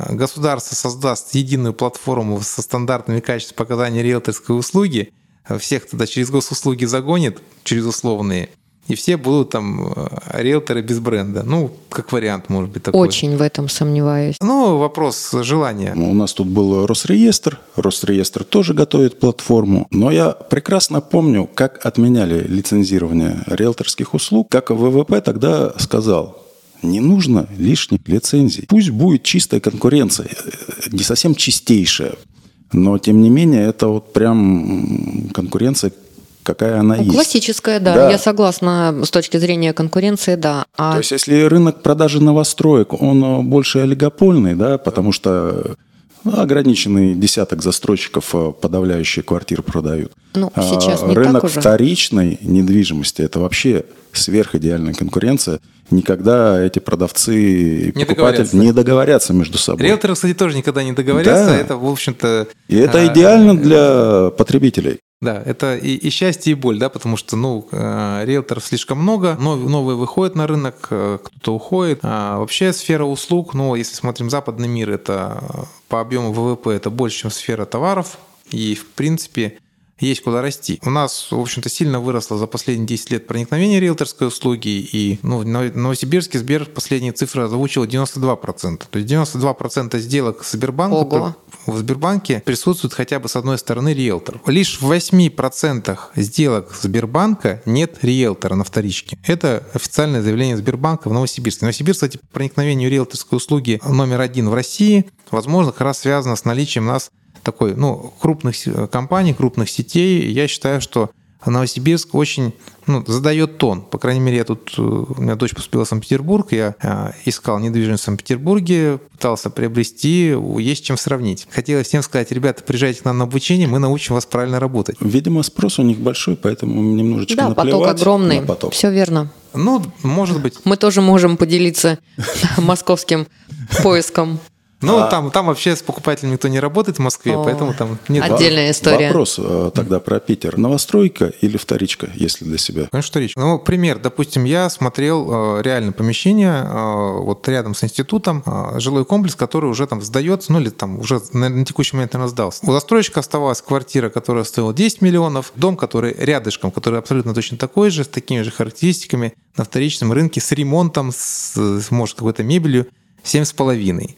государство создаст единую платформу со стандартами качеств показаний риэлторской услуги, э, всех туда через госуслуги загонит, через условные, и все будут там э, риэлторы без бренда. Ну, как вариант, может быть, такой. Очень в этом сомневаюсь. Ну, вопрос желания. У нас тут был Росреестр. Росреестр тоже готовит платформу. Но я прекрасно помню, как отменяли лицензирование риэлторских услуг, как ВВП тогда сказал, не нужно лишних лицензий. Пусть будет чистая конкуренция, э, не совсем чистейшая, но тем не менее это вот прям конкуренция, какая она Ну, есть. Классическая, да, Да. я согласна с точки зрения конкуренции, да. А То есть, если рынок продажи новостроек, он э, больше олигопольный, да, потому что ограниченный десяток застройщиков э, подавляющие квартиры продают. Ну, А сейчас не рынок так уже. вторичной недвижимости – это вообще сверхидеальная конкуренция. Никогда эти продавцы и Не покупатели договорятся. не договорятся между собой. Риэлторы, кстати, тоже никогда не договорятся. Да. Это, в общем-то... И это э, идеально для потребителей. Да, это и, и счастье, и боль, да, потому что, ну, э, риэлторов слишком много, нов- новые выходят на рынок, э, кто-то уходит. А вообще сфера услуг, ну, если смотрим западный мир, это э, по объему ВВП это больше, чем сфера товаров, и, в принципе, есть куда расти. У нас, в общем-то, сильно выросло за последние 10 лет проникновение риэлторской услуги, и ну, в Ново- Новосибирске Сбер последние цифры озвучил 92%. То есть 92% сделок Сбербанка в Сбербанке присутствует хотя бы с одной стороны риэлтор. Лишь в 8% сделок Сбербанка нет риэлтора на вторичке. Это официальное заявление Сбербанка в Новосибирске. Новосибирск, кстати, по проникновению риэлторской услуги номер один в России, возможно, как раз связано с наличием у нас такой, ну, крупных с- компаний, крупных сетей. Я считаю, что Новосибирск очень ну, задает тон. По крайней мере, я тут, э, у меня дочь поступила в Санкт-Петербург, я э, искал недвижимость в Санкт-Петербурге, пытался приобрести, есть чем сравнить. Хотелось всем сказать, ребята, приезжайте к нам на обучение, мы научим вас правильно работать. Видимо, спрос у них большой, поэтому немножечко да, поток наплевать огромный. на поток. Все верно. Ну, может быть, Мы тоже можем поделиться [LAUGHS] московским поиском. Ну, а... там, там вообще с покупателем никто не работает в Москве, О, поэтому там нет... Отдельная история. Вопрос э, тогда про Питер. Новостройка или вторичка, если для себя? Конечно, вторичка. Ну, пример. Допустим, я смотрел э, реально помещение э, вот рядом с институтом, жилой комплекс, который уже там сдается, ну, или там уже на, на текущий момент, наверное, сдался. У застройщика оставалась квартира, которая стоила 10 миллионов, дом, который рядышком, который абсолютно точно такой же, с такими же характеристиками, на вторичном рынке, с ремонтом, с, может, какой-то мебелью, 7,5.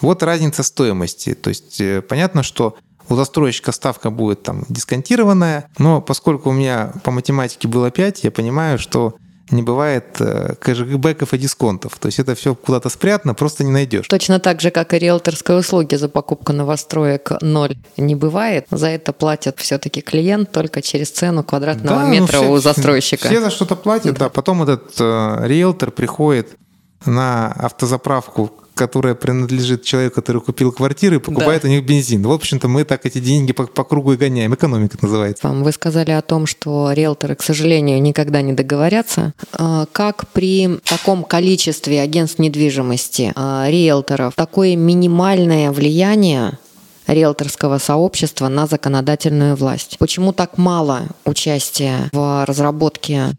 Вот разница стоимости. То есть э, понятно, что у застройщика ставка будет там дисконтированная, но поскольку у меня по математике было 5, я понимаю, что не бывает э, кэшбэков и дисконтов. То есть это все куда-то спрятано, просто не найдешь. Точно так же, как и риэлторской услуги за покупку новостроек ноль не бывает. За это платит все-таки клиент только через цену квадратного да, ну метра ну, все, у застройщика. Все за что-то платят, да. да. Потом этот э, риэлтор приходит на автозаправку которая принадлежит человеку, который купил квартиру и покупает да. у них бензин. В общем-то, мы так эти деньги по, по кругу и гоняем. Экономика называется. Вы сказали о том, что риэлторы, к сожалению, никогда не договорятся. А, как при таком количестве агентств недвижимости, а, риэлторов, такое минимальное влияние риэлторского сообщества на законодательную власть. Почему так мало участия в разработке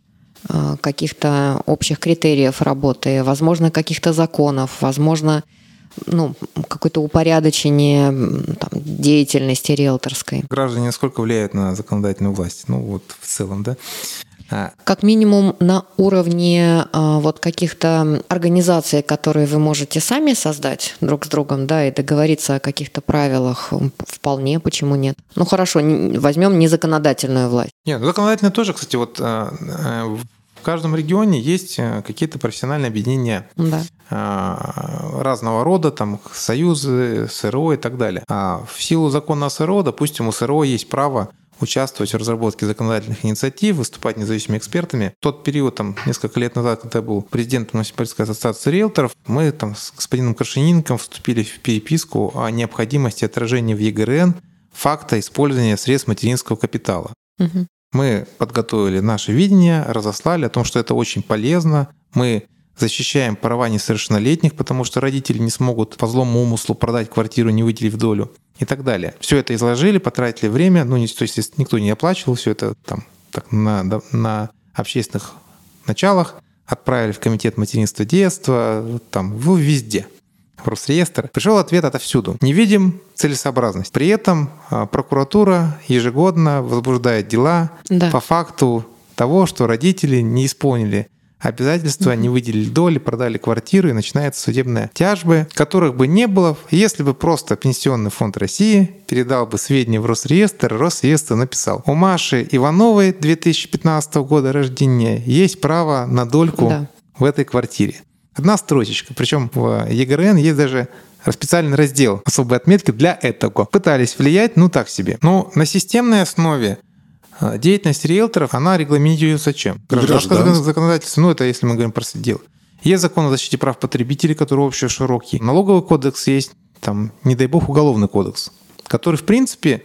каких-то общих критериев работы, возможно, каких-то законов, возможно, ну, какое-то упорядочение там, деятельности риэлторской. Граждане насколько влияют на законодательную власть? Ну, вот в целом, да? А. Как минимум на уровне а, вот каких-то организаций, которые вы можете сами создать друг с другом, да, и договориться о каких-то правилах, вполне, почему нет. Ну хорошо, возьмем незаконодательную власть. Нет, ну, законодательная тоже, кстати, вот а, а, в каждом регионе есть э, какие-то профессиональные объединения да. А, разного рода, там союзы, СРО и так далее. А в силу закона о СРО, допустим, у СРО есть право участвовать в разработке законодательных инициатив, выступать независимыми экспертами. В тот период, там, несколько лет назад, когда я был президентом Новосибирской ассоциации риэлторов, мы там с господином Крашенинником вступили в переписку о необходимости отражения в ЕГРН факта использования средств материнского капитала. Угу. Мы подготовили наше видение, разослали о том, что это очень полезно. Мы защищаем права несовершеннолетних, потому что родители не смогут по злому умыслу продать квартиру, не выделив долю и так далее. Все это изложили, потратили время, ну, то есть никто не оплачивал все это там так, на, на общественных началах, отправили в комитет материнства детства, там, везде – Росреестр, пришел ответ отовсюду. Не видим целесообразность. При этом а, прокуратура ежегодно возбуждает дела да. по факту того, что родители не исполнили обязательства, не выделили доли, продали квартиру, и начинаются судебные тяжбы, которых бы не было, если бы просто Пенсионный фонд России передал бы сведения в Росреестр, Росреестр написал, у Маши Ивановой 2015 года рождения есть право на дольку да. в этой квартире. Одна строчечка. Причем в ЕГРН есть даже специальный раздел особой отметки для этого. Пытались влиять, ну так себе. Но на системной основе деятельность риэлторов, она регламентируется чем? Гражданское законодательство, ну это если мы говорим про дело. Есть закон о защите прав потребителей, который общий широкий. Налоговый кодекс есть, там, не дай бог, уголовный кодекс, который, в принципе,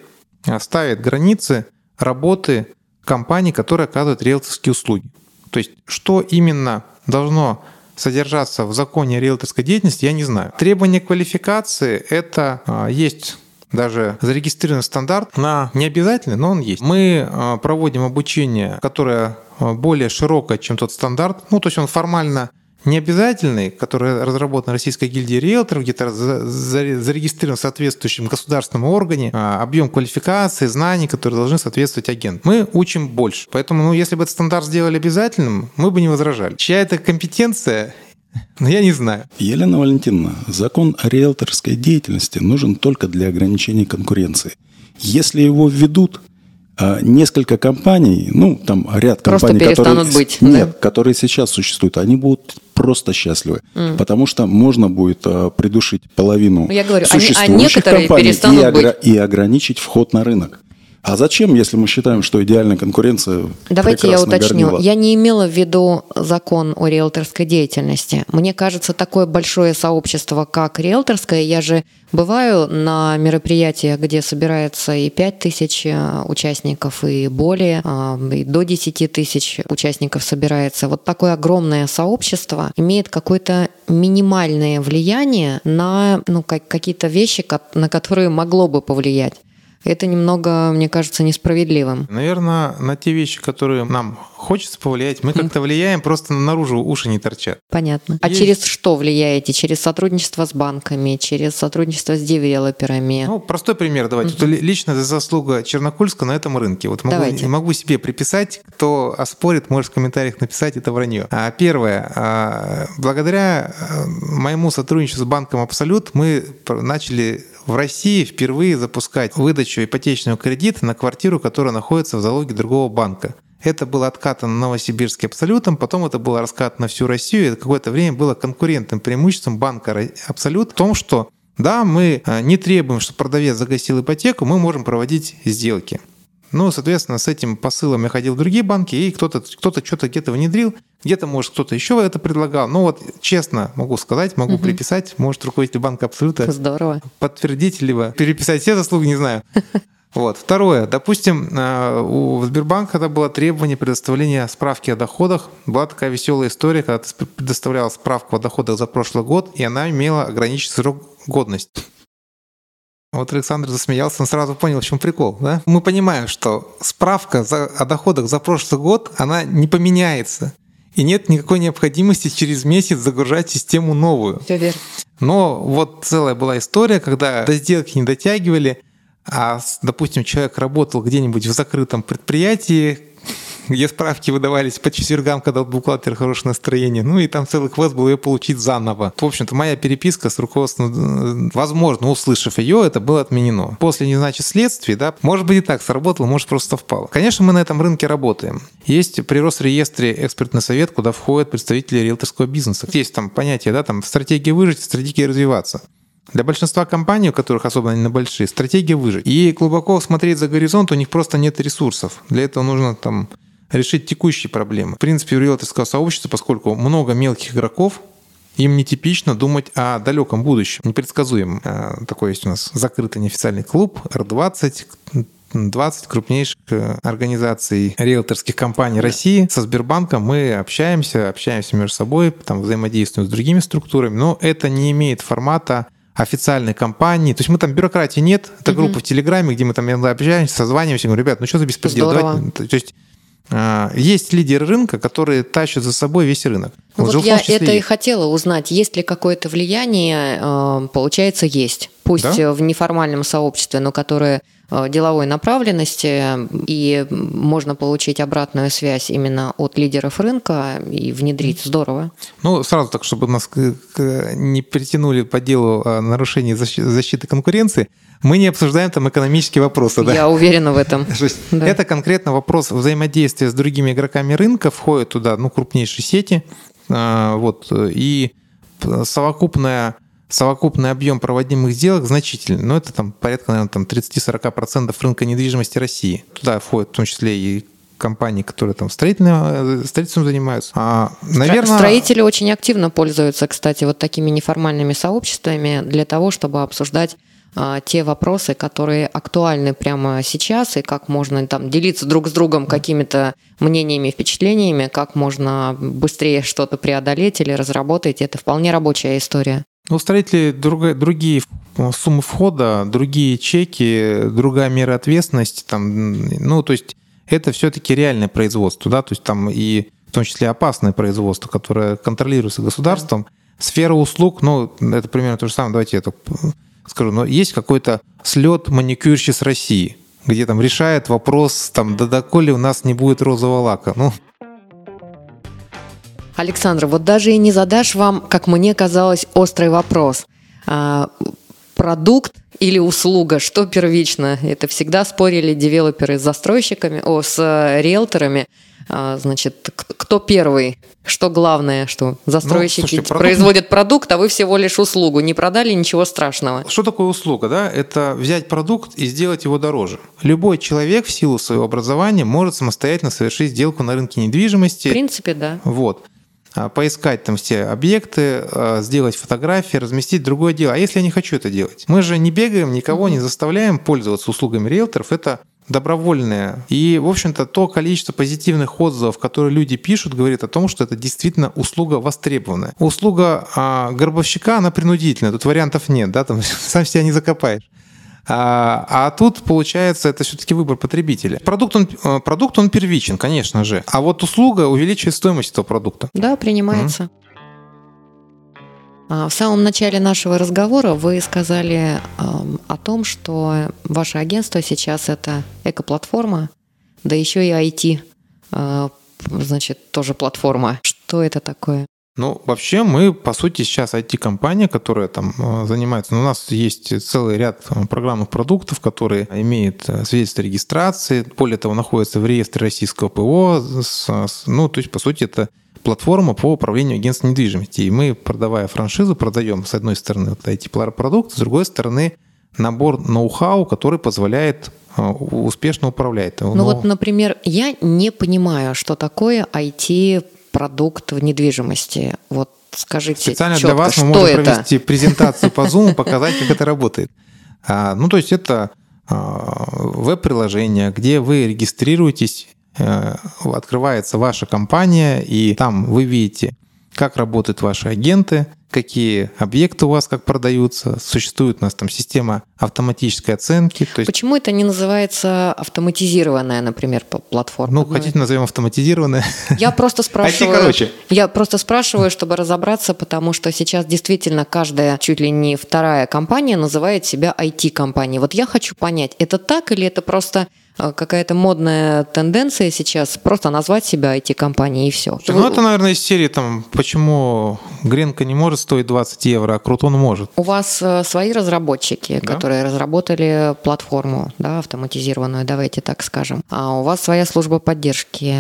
ставит границы работы компаний, которые оказывают риэлторские услуги. То есть, что именно должно содержаться в законе риэлторской деятельности, я не знаю. Требование квалификации – это а, есть даже зарегистрированный стандарт на не обязательный, но он есть. Мы а, проводим обучение, которое а, более широкое, чем тот стандарт. Ну, то есть он формально не обязательный, который разработан Российской гильдией риэлторов, где-то зарегистрирован в соответствующем государственном органе, а, объем квалификации, знаний, которые должны соответствовать агенту. Мы учим больше. Поэтому, ну, если бы этот стандарт сделали обязательным, мы бы не возражали. Чья это компетенция, ну, я не знаю. Елена Валентиновна, закон о риэлторской деятельности нужен только для ограничения конкуренции. Если его введут, а, несколько компаний, ну, там ряд просто компаний, которые, быть, нет, да? которые сейчас существуют, они будут просто счастливы, mm. потому что можно будет а, придушить половину Я говорю, существующих а некоторые компаний перестанут и, быть. и ограничить вход на рынок. А зачем, если мы считаем, что идеальная конкуренция Давайте я уточню. горнила? Я не имела в виду закон о риэлторской деятельности. Мне кажется, такое большое сообщество, как риэлторское, я же бываю на мероприятиях, где собирается и 5 тысяч э, участников, и более, а, и до 10 тысяч участников собирается. Вот такое огромное сообщество имеет какое-то минимальное влияние на ну, какие-то вещи, на которые могло бы повлиять. Это немного, мне кажется, несправедливым. Наверное, на те вещи, которые нам хочется повлиять, мы как-то влияем, просто наружу уши не торчат. Понятно. А Есть... через что влияете? Через сотрудничество с банками, через сотрудничество с девелоперами? Ну, простой пример давайте. Угу. Лично это заслуга Чернокульска на этом рынке. Вот могу, давайте. могу себе приписать, кто оспорит, может в комментариях написать, это вранье. А первое. А, благодаря а, моему сотрудничеству с банком Абсолют мы начали в России впервые запускать выдачу ипотечного кредита на квартиру, которая находится в залоге другого банка. Это было откатано Новосибирске абсолютом, потом это было раскатано всю Россию. Это какое-то время было конкурентным преимуществом банка абсолют в том, что да, мы э, не требуем, чтобы продавец загасил ипотеку, мы можем проводить сделки. Ну, соответственно, с этим посылом я ходил в другие банки, и кто-то кто что-то где-то внедрил, где-то, может, кто-то еще это предлагал. Ну, вот честно могу сказать, могу угу. приписать, может, руководитель банка абсолютно Здорово. подтвердить, либо переписать все заслуги, не знаю. [LAUGHS] Вот. Второе. Допустим, э, у Сбербанка это было требование предоставления справки о доходах. Была такая веселая история, когда ты предоставлял справку о доходах за прошлый год, и она имела ограниченный срок годности. Вот Александр засмеялся, он сразу понял, в чем прикол. Да? Мы понимаем, что справка за, о доходах за прошлый год, она не поменяется. И нет никакой необходимости через месяц загружать систему новую. Все верно. Но вот целая была история, когда до сделки не дотягивали, а, допустим, человек работал где-нибудь в закрытом предприятии, где справки выдавались по четвергам, когда у бухгалтера хорошее настроение. Ну и там целый квест был ее получить заново. В общем-то, моя переписка с руководством, возможно, услышав ее, это было отменено. После, не значит, следствий, да, может быть и так сработало, может просто совпало. Конечно, мы на этом рынке работаем. Есть при Росреестре экспертный совет, куда входят представители риэлторского бизнеса. Есть там понятие, да, там стратегия выжить, стратегия развиваться. Для большинства компаний, у которых особенно не большие, стратегия выжить. И глубоко смотреть за горизонт, у них просто нет ресурсов. Для этого нужно там решить текущие проблемы. В принципе, у риэлторского сообщества, поскольку много мелких игроков, им нетипично думать о далеком будущем, непредсказуемом. А, такой есть у нас закрытый неофициальный клуб R20, 20 крупнейших э, организаций риэлторских компаний России. Со Сбербанком мы общаемся, общаемся между собой, там взаимодействуем с другими структурами, но это не имеет формата официальной компании. То есть мы там бюрократии нет. Это группа в Телеграме, где мы там общаемся, созваниваемся, говорим, ребят, ну что за беспредел? Давайте. То есть есть лидеры рынка, которые тащат за собой весь рынок. Вот, вот я это и хотела узнать, есть ли какое-то влияние, а, получается, есть. Пусть да? в неформальном сообществе, но которое а, деловой направленности, и можно получить обратную связь именно от лидеров рынка и внедрить. Здорово. Ну, сразу так, чтобы нас не притянули по делу нарушения защиты конкуренции, мы не обсуждаем там экономические вопросы. Да? Я уверена в этом. [LAUGHS] да. Это конкретно вопрос взаимодействия с другими игроками рынка, входят туда ну, крупнейшие сети, а, вот, и совокупная совокупный объем проводимых сделок значительный, но это там порядка, наверное, там 30-40% рынка недвижимости России. Туда входят в том числе и компании, которые там строительным, строительством занимаются. А, наверное... Строители очень активно пользуются, кстати, вот такими неформальными сообществами для того, чтобы обсуждать те вопросы, которые актуальны прямо сейчас, и как можно там делиться друг с другом какими-то мнениями, впечатлениями, как можно быстрее что-то преодолеть или разработать. Это вполне рабочая история. У строителей друг, другие суммы входа, другие чеки, другая мера ответственности. Там, ну, то есть это все-таки реальное производство, да, то есть там и в том числе опасное производство, которое контролируется государством. Сфера услуг, ну, это примерно то же самое, давайте это скажу, но есть какой-то слет маникюрщиц России, где там решает вопрос, там, да доколе у нас не будет розового лака. Ну, Александр, вот даже и не задашь вам, как мне казалось, острый вопрос. А, продукт или услуга, что первично? Это всегда спорили девелоперы с застройщиками, о, с риэлторами. А, значит, кто первый, что главное, что застройщики ну, слушайте, продукт... производят продукт, а вы всего лишь услугу. Не продали ничего страшного. Что такое услуга? Да? Это взять продукт и сделать его дороже. Любой человек в силу своего образования может самостоятельно совершить сделку на рынке недвижимости. В принципе, да. Вот а, поискать там все объекты, а, сделать фотографии, разместить другое дело. А если я не хочу это делать? Мы же не бегаем, никого не заставляем пользоваться услугами риэлторов. Это добровольное. И, в общем-то, то количество позитивных отзывов, которые люди пишут, говорит о том, что это действительно услуга востребованная. Услуга а, горбовщика, она принудительная, тут вариантов нет, да, там [LAUGHS] сам себя не закопаешь. А, а тут, получается, это все-таки выбор потребителя. Продукт он, э, продукт, он первичен, конечно же. А вот услуга увеличивает стоимость этого продукта. Да, принимается. Mm-hmm. В самом начале нашего разговора вы сказали о том, что ваше агентство сейчас это экоплатформа, да еще и IT, а, значит, тоже платформа. Что это такое? Ну, вообще мы, по сути, сейчас IT-компания, которая там а, занимается, ну, у нас есть целый ряд программных продуктов, которые имеют свидетельство регистрации, более того, находятся в реестре российского ПО, ну, то есть, по сути, это платформа по управлению агентством недвижимости. И мы, продавая франшизу, продаем, с одной стороны, вот эти продукты, с другой стороны, набор ноу-хау, который позволяет э, успешно управлять. Ну Но... вот, например, я не понимаю, что такое IT-продукт в недвижимости. Вот скажите Специально четко, для вас мы можем это? провести [LAUGHS] презентацию по Zoom, показать, как это работает. А, ну, то есть это а, веб-приложение, где вы регистрируетесь открывается ваша компания, и там вы видите, как работают ваши агенты, какие объекты у вас как продаются. Существует у нас там система автоматической оценки. То есть... Почему это не называется автоматизированная, например, платформа? Ну, хотите, назовем автоматизированная. Я просто [LAUGHS] спрашиваю. короче. Я просто спрашиваю, чтобы разобраться, потому что сейчас действительно каждая, чуть ли не вторая компания называет себя IT-компанией. Вот я хочу понять, это так или это просто а, какая-то модная тенденция сейчас просто назвать себя IT-компанией и все. Ну, это, наверное, из серии там, почему Гренка не может стоить 20 евро, а Крутон может. У вас э, свои разработчики, да? которые разработали платформу, да, автоматизированную, давайте так скажем. А у вас своя служба поддержки.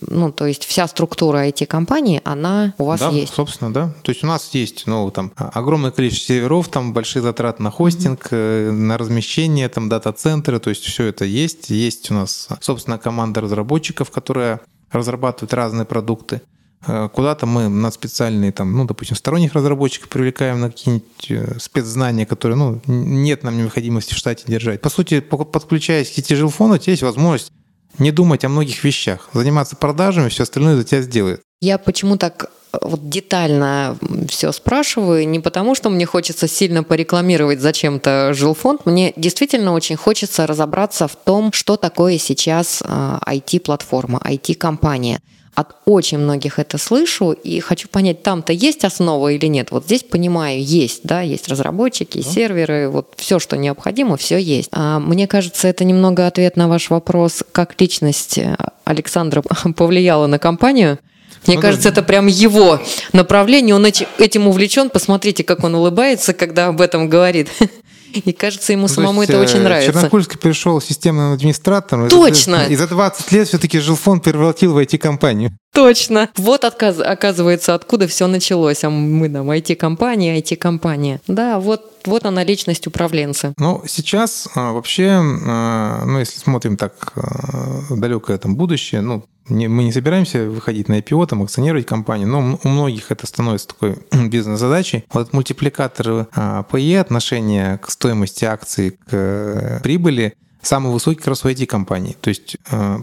Ну, то есть вся структура IT-компании, она у вас да, есть. собственно, да. То есть у нас есть, ну, там, огромное количество серверов, там, большие затраты на хостинг, mm-hmm. на размещение, там, дата-центры, то есть все это есть есть. Есть у нас, собственно, команда разработчиков, которая разрабатывает разные продукты. Э, куда-то мы на специальные, там, ну, допустим, сторонних разработчиков привлекаем на какие-нибудь э, спецзнания, которые, ну, нет нам необходимости в штате держать. По сути, подключаясь к сети жилфона, у тебя есть возможность не думать о многих вещах, заниматься продажами, все остальное за тебя сделает. Я почему так вот детально все спрашиваю, не потому, что мне хочется сильно порекламировать зачем-то жилфонд, мне действительно очень хочется разобраться в том, что такое сейчас IT-платформа, IT-компания. От очень многих это слышу и хочу понять, там-то есть основа или нет. Вот здесь понимаю, есть, да, есть разработчики, да. серверы, вот все, что необходимо, все есть. А мне кажется, это немного ответ на ваш вопрос, как личность Александра [LAUGHS] повлияла на компанию. Мне ну, кажется, да. это прям его направление. Он этим увлечен. Посмотрите, как он улыбается, когда об этом говорит. [LAUGHS] И кажется, ему ну, самому есть, это очень э, нравится. Чернокульский перешел системным администратором. Точно! И за 20 лет все-таки жилфонд превратил в IT-компанию. Точно. Вот отказ, оказывается, откуда все началось. А мы там IT-компания, IT-компания. Да, вот вот она личность управленца. Ну, сейчас а, вообще, а, ну, если смотрим так а, далекое там будущее, ну, не, мы не собираемся выходить на IPO, там, акционировать компанию, но у многих это становится такой [CLEARS THROAT] бизнес-задачей. Вот мультипликатор PE, отношение к стоимости акций, к э, прибыли, самый высокий как раз у IT-компаний. То есть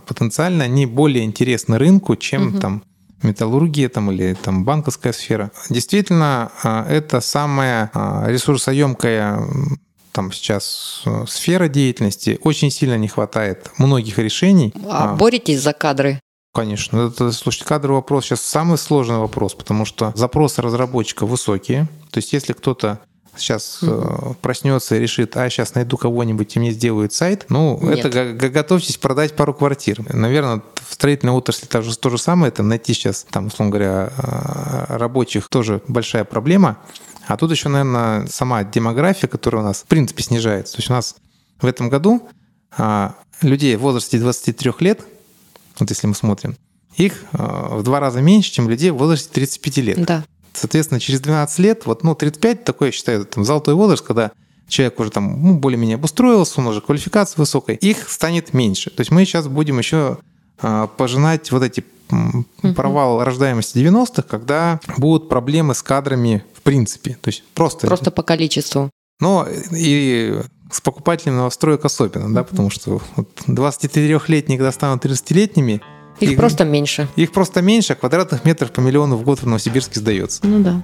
потенциально они более интересны рынку, чем угу. там металлургия там, или там, банковская сфера. Действительно, а, это самая а, ресурсоемкая там сейчас э, сфера деятельности. Очень сильно не хватает многих решений. А, а боретесь за кадры? Конечно. Это, слушайте, кадровый вопрос сейчас самый сложный вопрос, потому что запросы разработчика высокие. То есть если кто-то сейчас mm-hmm. проснется и решит, а сейчас найду кого-нибудь и мне сделают сайт, ну, Нет. это готовьтесь продать пару квартир. Наверное, в строительной отрасли то же, то же самое, это найти сейчас, там, условно говоря, э, рабочих тоже большая проблема. А тут еще, наверное, сама демография, которая у нас, в принципе, снижается. То есть у нас в этом году а, людей в возрасте 23 лет вот если мы смотрим, их э, в два раза меньше, чем людей в возрасте 35 лет. Да. Соответственно, через 12 лет, вот, ну, 35 такой, я считаю, там, золотой возраст, когда человек уже там ну, более-менее обустроился, он уже квалификация высокая, их станет меньше. То есть мы сейчас будем еще э, пожинать вот эти провал рождаемости 90-х, когда будут проблемы с кадрами в принципе. То есть просто... Просто по количеству. Но и с покупателями новостроек особенно, да, потому что вот 23-летние, когда станут 30-летними, их, их просто меньше. Их просто меньше, а квадратных метров по миллиону в год в Новосибирске сдается. Ну да.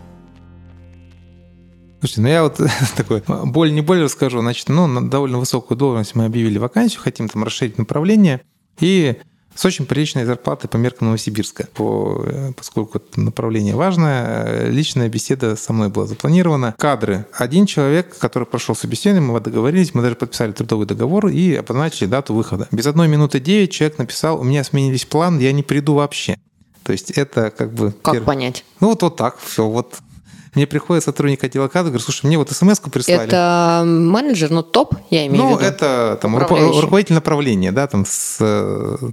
Слушайте, ну я вот [LAUGHS] такой боль не боль расскажу. Значит, ну, на довольно высокую должность мы объявили вакансию, хотим там расширить направление. И с очень приличной зарплатой по меркам Новосибирска. По, э, поскольку это направление важное, э, личная беседа со мной была запланирована. Кадры. Один человек, который прошел собеседование, мы договорились, мы даже подписали трудовой договор и обозначили дату выхода. Без одной минуты девять человек написал, у меня сменились план, я не приду вообще. То есть это как бы... Как пер... понять? Ну вот, вот так, все, вот мне приходит сотрудник отдела кадров, говорит, слушай, мне вот смс прислали. Это менеджер, ну топ, я имею ну, в виду. Ну, это там, руководитель направления, да, там с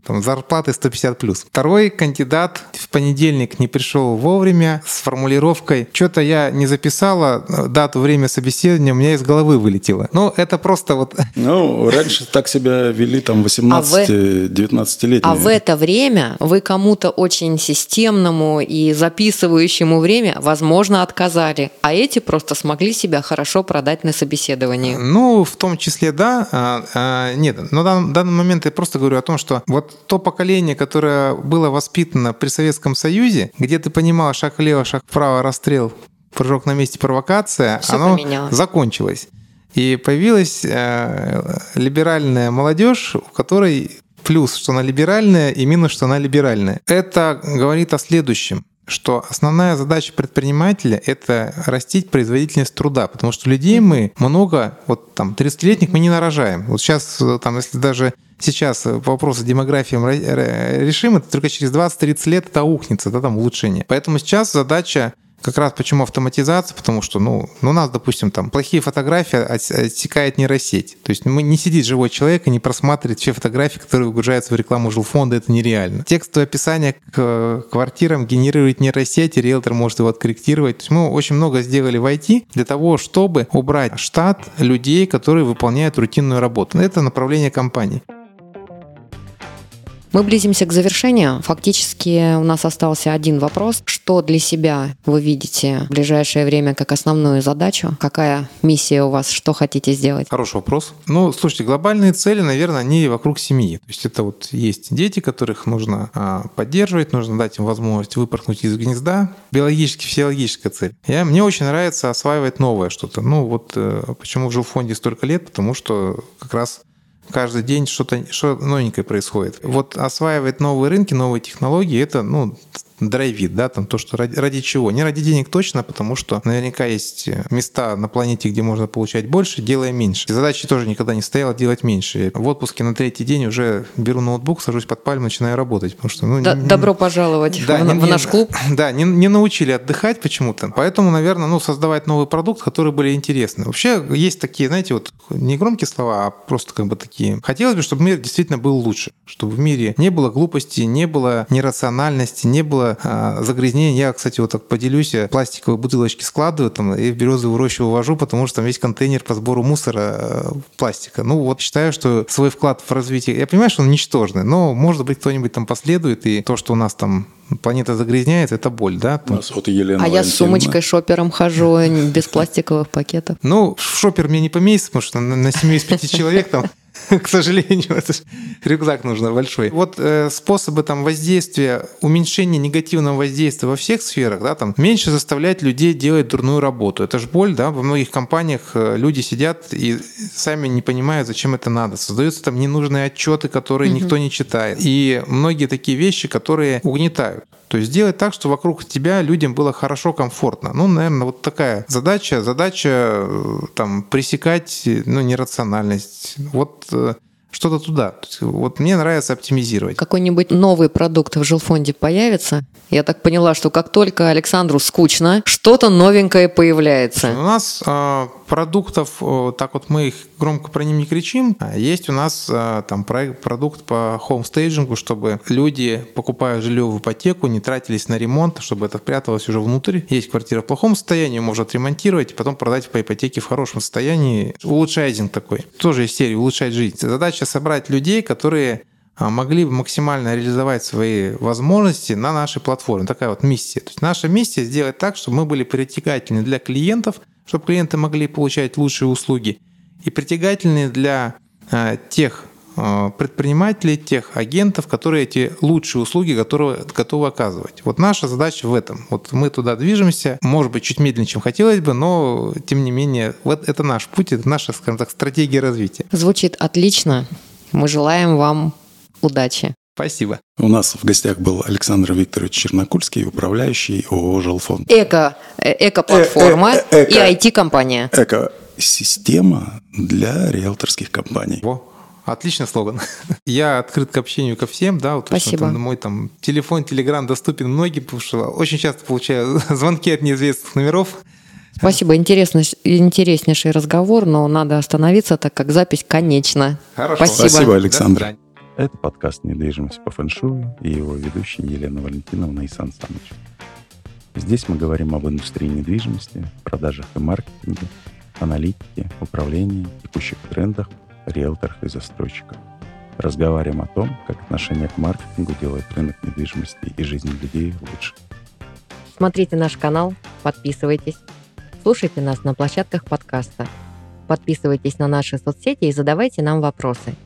там, зарплатой 150 плюс. Второй кандидат в понедельник не пришел вовремя с формулировкой, что-то я не записала дату, время собеседования, у меня из головы вылетело. Ну, это просто вот... [LAUGHS] Ну, раньше так себя вели там 18-19-летние. А, в... а в это время вы кому-то очень системному и записывающему время, возможно, отказали а эти просто смогли себя хорошо продать на собеседовании. Ну, в том числе, да. А, а, нет, но в данный момент я просто говорю о том, что вот то поколение, которое было воспитано при Советском Союзе, где ты понимал шаг влево, шаг вправо, расстрел, прыжок на месте, провокация, Все оно поменялось. закончилось. И появилась э, либеральная молодежь, у которой плюс, что она либеральная, и минус, что она либеральная. Это говорит о следующем что основная задача предпринимателя – это растить производительность труда, потому что людей мы много, вот там 30-летних мы не нарожаем. Вот сейчас, там, если даже сейчас вопросы демографии решим, это только через 20-30 лет это аукнется, да, там улучшение. Поэтому сейчас задача как раз почему автоматизация, потому что, ну, ну, у нас, допустим, там плохие фотографии отсекает нейросеть. То есть мы не сидит живой человек и не просматривает все фотографии, которые выгружаются в рекламу жилфонда, это нереально. Текстовое описание к квартирам генерирует нейросеть, и риэлтор может его откорректировать. То есть мы очень много сделали в IT для того, чтобы убрать штат людей, которые выполняют рутинную работу. Это направление компании. Мы близимся к завершению. Фактически у нас остался один вопрос. Что для себя вы видите в ближайшее время как основную задачу? Какая миссия у вас? Что хотите сделать? Хороший вопрос. Ну, слушайте, глобальные цели, наверное, они вокруг семьи. То есть это вот есть дети, которых нужно а, поддерживать, нужно дать им возможность выпорхнуть из гнезда. Биологически, физиологическая цель. Я, мне очень нравится осваивать новое что-то. Ну, вот э, почему в жилфонде столько лет? Потому что как раз каждый день что-то что новенькое происходит. Вот осваивать новые рынки, новые технологии, это ну, драйвит, да, там то, что ради, ради чего. Не ради денег точно, потому что наверняка есть места на планете, где можно получать больше, делая меньше. И задачи тоже никогда не стояла делать меньше. В отпуске на третий день уже беру ноутбук, сажусь под пальму, начинаю работать, потому что... Ну, да, не, добро пожаловать да, в, не, в наш клуб. [LAUGHS] Да, не, не научили отдыхать почему-то. Поэтому, наверное, ну, создавать новый продукт, которые были интересны. Вообще есть такие, знаете, вот не громкие слова, а просто как бы такие. Хотелось бы, чтобы мир действительно был лучше, чтобы в мире не было глупости, не было нерациональности, не было было а, загрязнение. Я, кстати, вот так поделюсь, пластиковые бутылочки складываю там и в березовую рощу увожу, потому что там весь контейнер по сбору мусора э, пластика. Ну вот считаю, что свой вклад в развитие, я понимаю, что он ничтожный, но может быть кто-нибудь там последует, и то, что у нас там планета загрязняется, это боль, да? У нас вот Елена а я с сумочкой шопером хожу, без [LAUGHS] пластиковых пакетов. Ну, шопер мне не поместится, потому что на семью из пяти [LAUGHS] человек там [LAUGHS] к сожалению, это рюкзак нужно большой. Вот э, способы там воздействия, уменьшения негативного воздействия во всех сферах, да, там меньше заставлять людей делать дурную работу. Это же боль, да, во многих компаниях э, люди сидят и сами не понимают, зачем это надо. Создаются там ненужные отчеты, которые угу. никто не читает. И многие такие вещи, которые угнетают. То есть сделать так, что вокруг тебя людям было хорошо, комфортно. Ну, наверное, вот такая задача. Задача э, там пресекать ну, нерациональность. Вот э, что-то туда. Вот мне нравится оптимизировать. Какой-нибудь новый продукт в жилфонде появится? Я так поняла, что как только Александру скучно, что-то новенькое появляется. У нас э, продуктов, э, так вот мы их громко про них не кричим, а есть у нас э, там проект, продукт по home staging у, чтобы люди, покупая жилье в ипотеку, не тратились на ремонт, чтобы это пряталось уже внутрь. Есть квартира в плохом состоянии, можно отремонтировать, потом продать по ипотеке в хорошем состоянии. Улучшайзинг такой. Тоже из серии улучшать жизнь. Задача собрать людей, которые а, могли бы максимально реализовать свои возможности на нашей платформе. Такая вот миссия. То есть наша миссия сделать так, чтобы мы были притягательны для клиентов, чтобы клиенты могли получать лучшие услуги, и притягательны для а, тех предпринимателей, тех агентов, которые эти лучшие услуги готовы, готовы оказывать. Вот наша задача в этом. Вот мы туда движемся, может быть, чуть медленнее, чем хотелось бы, но тем не менее, вот это наш путь, это наша, скажем так, стратегия развития. Звучит отлично. Мы желаем вам удачи. Спасибо. У нас в гостях был Александр Викторович Чернокульский, управляющий ООО «Жилфонд». Эко, э, эко-платформа э, э, и IT-компания. Эко-система для риэлторских компаний. Во. Отличный слоган. [LAUGHS] Я открыт к общению ко всем, да, вот Спасибо. Там, мой там телефон, телеграм доступен многим, потому что очень часто получаю [LAUGHS] звонки от неизвестных номеров. Спасибо, интересный, интереснейший разговор, но надо остановиться, так как запись конечна. Хорошо. Спасибо, Спасибо Александр. Это подкаст «Недвижимость по фэншую» и его ведущий Елена Валентиновна и Сан Саныч. Здесь мы говорим об индустрии недвижимости, продажах и маркетинге, аналитике, управлении, текущих трендах, риэлторах и застройщиках. Разговариваем о том, как отношение к маркетингу делает рынок недвижимости и жизнь людей лучше. Смотрите наш канал, подписывайтесь, слушайте нас на площадках подкаста, подписывайтесь на наши соцсети и задавайте нам вопросы –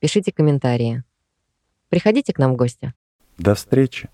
Пишите комментарии. Приходите к нам в гости. До встречи!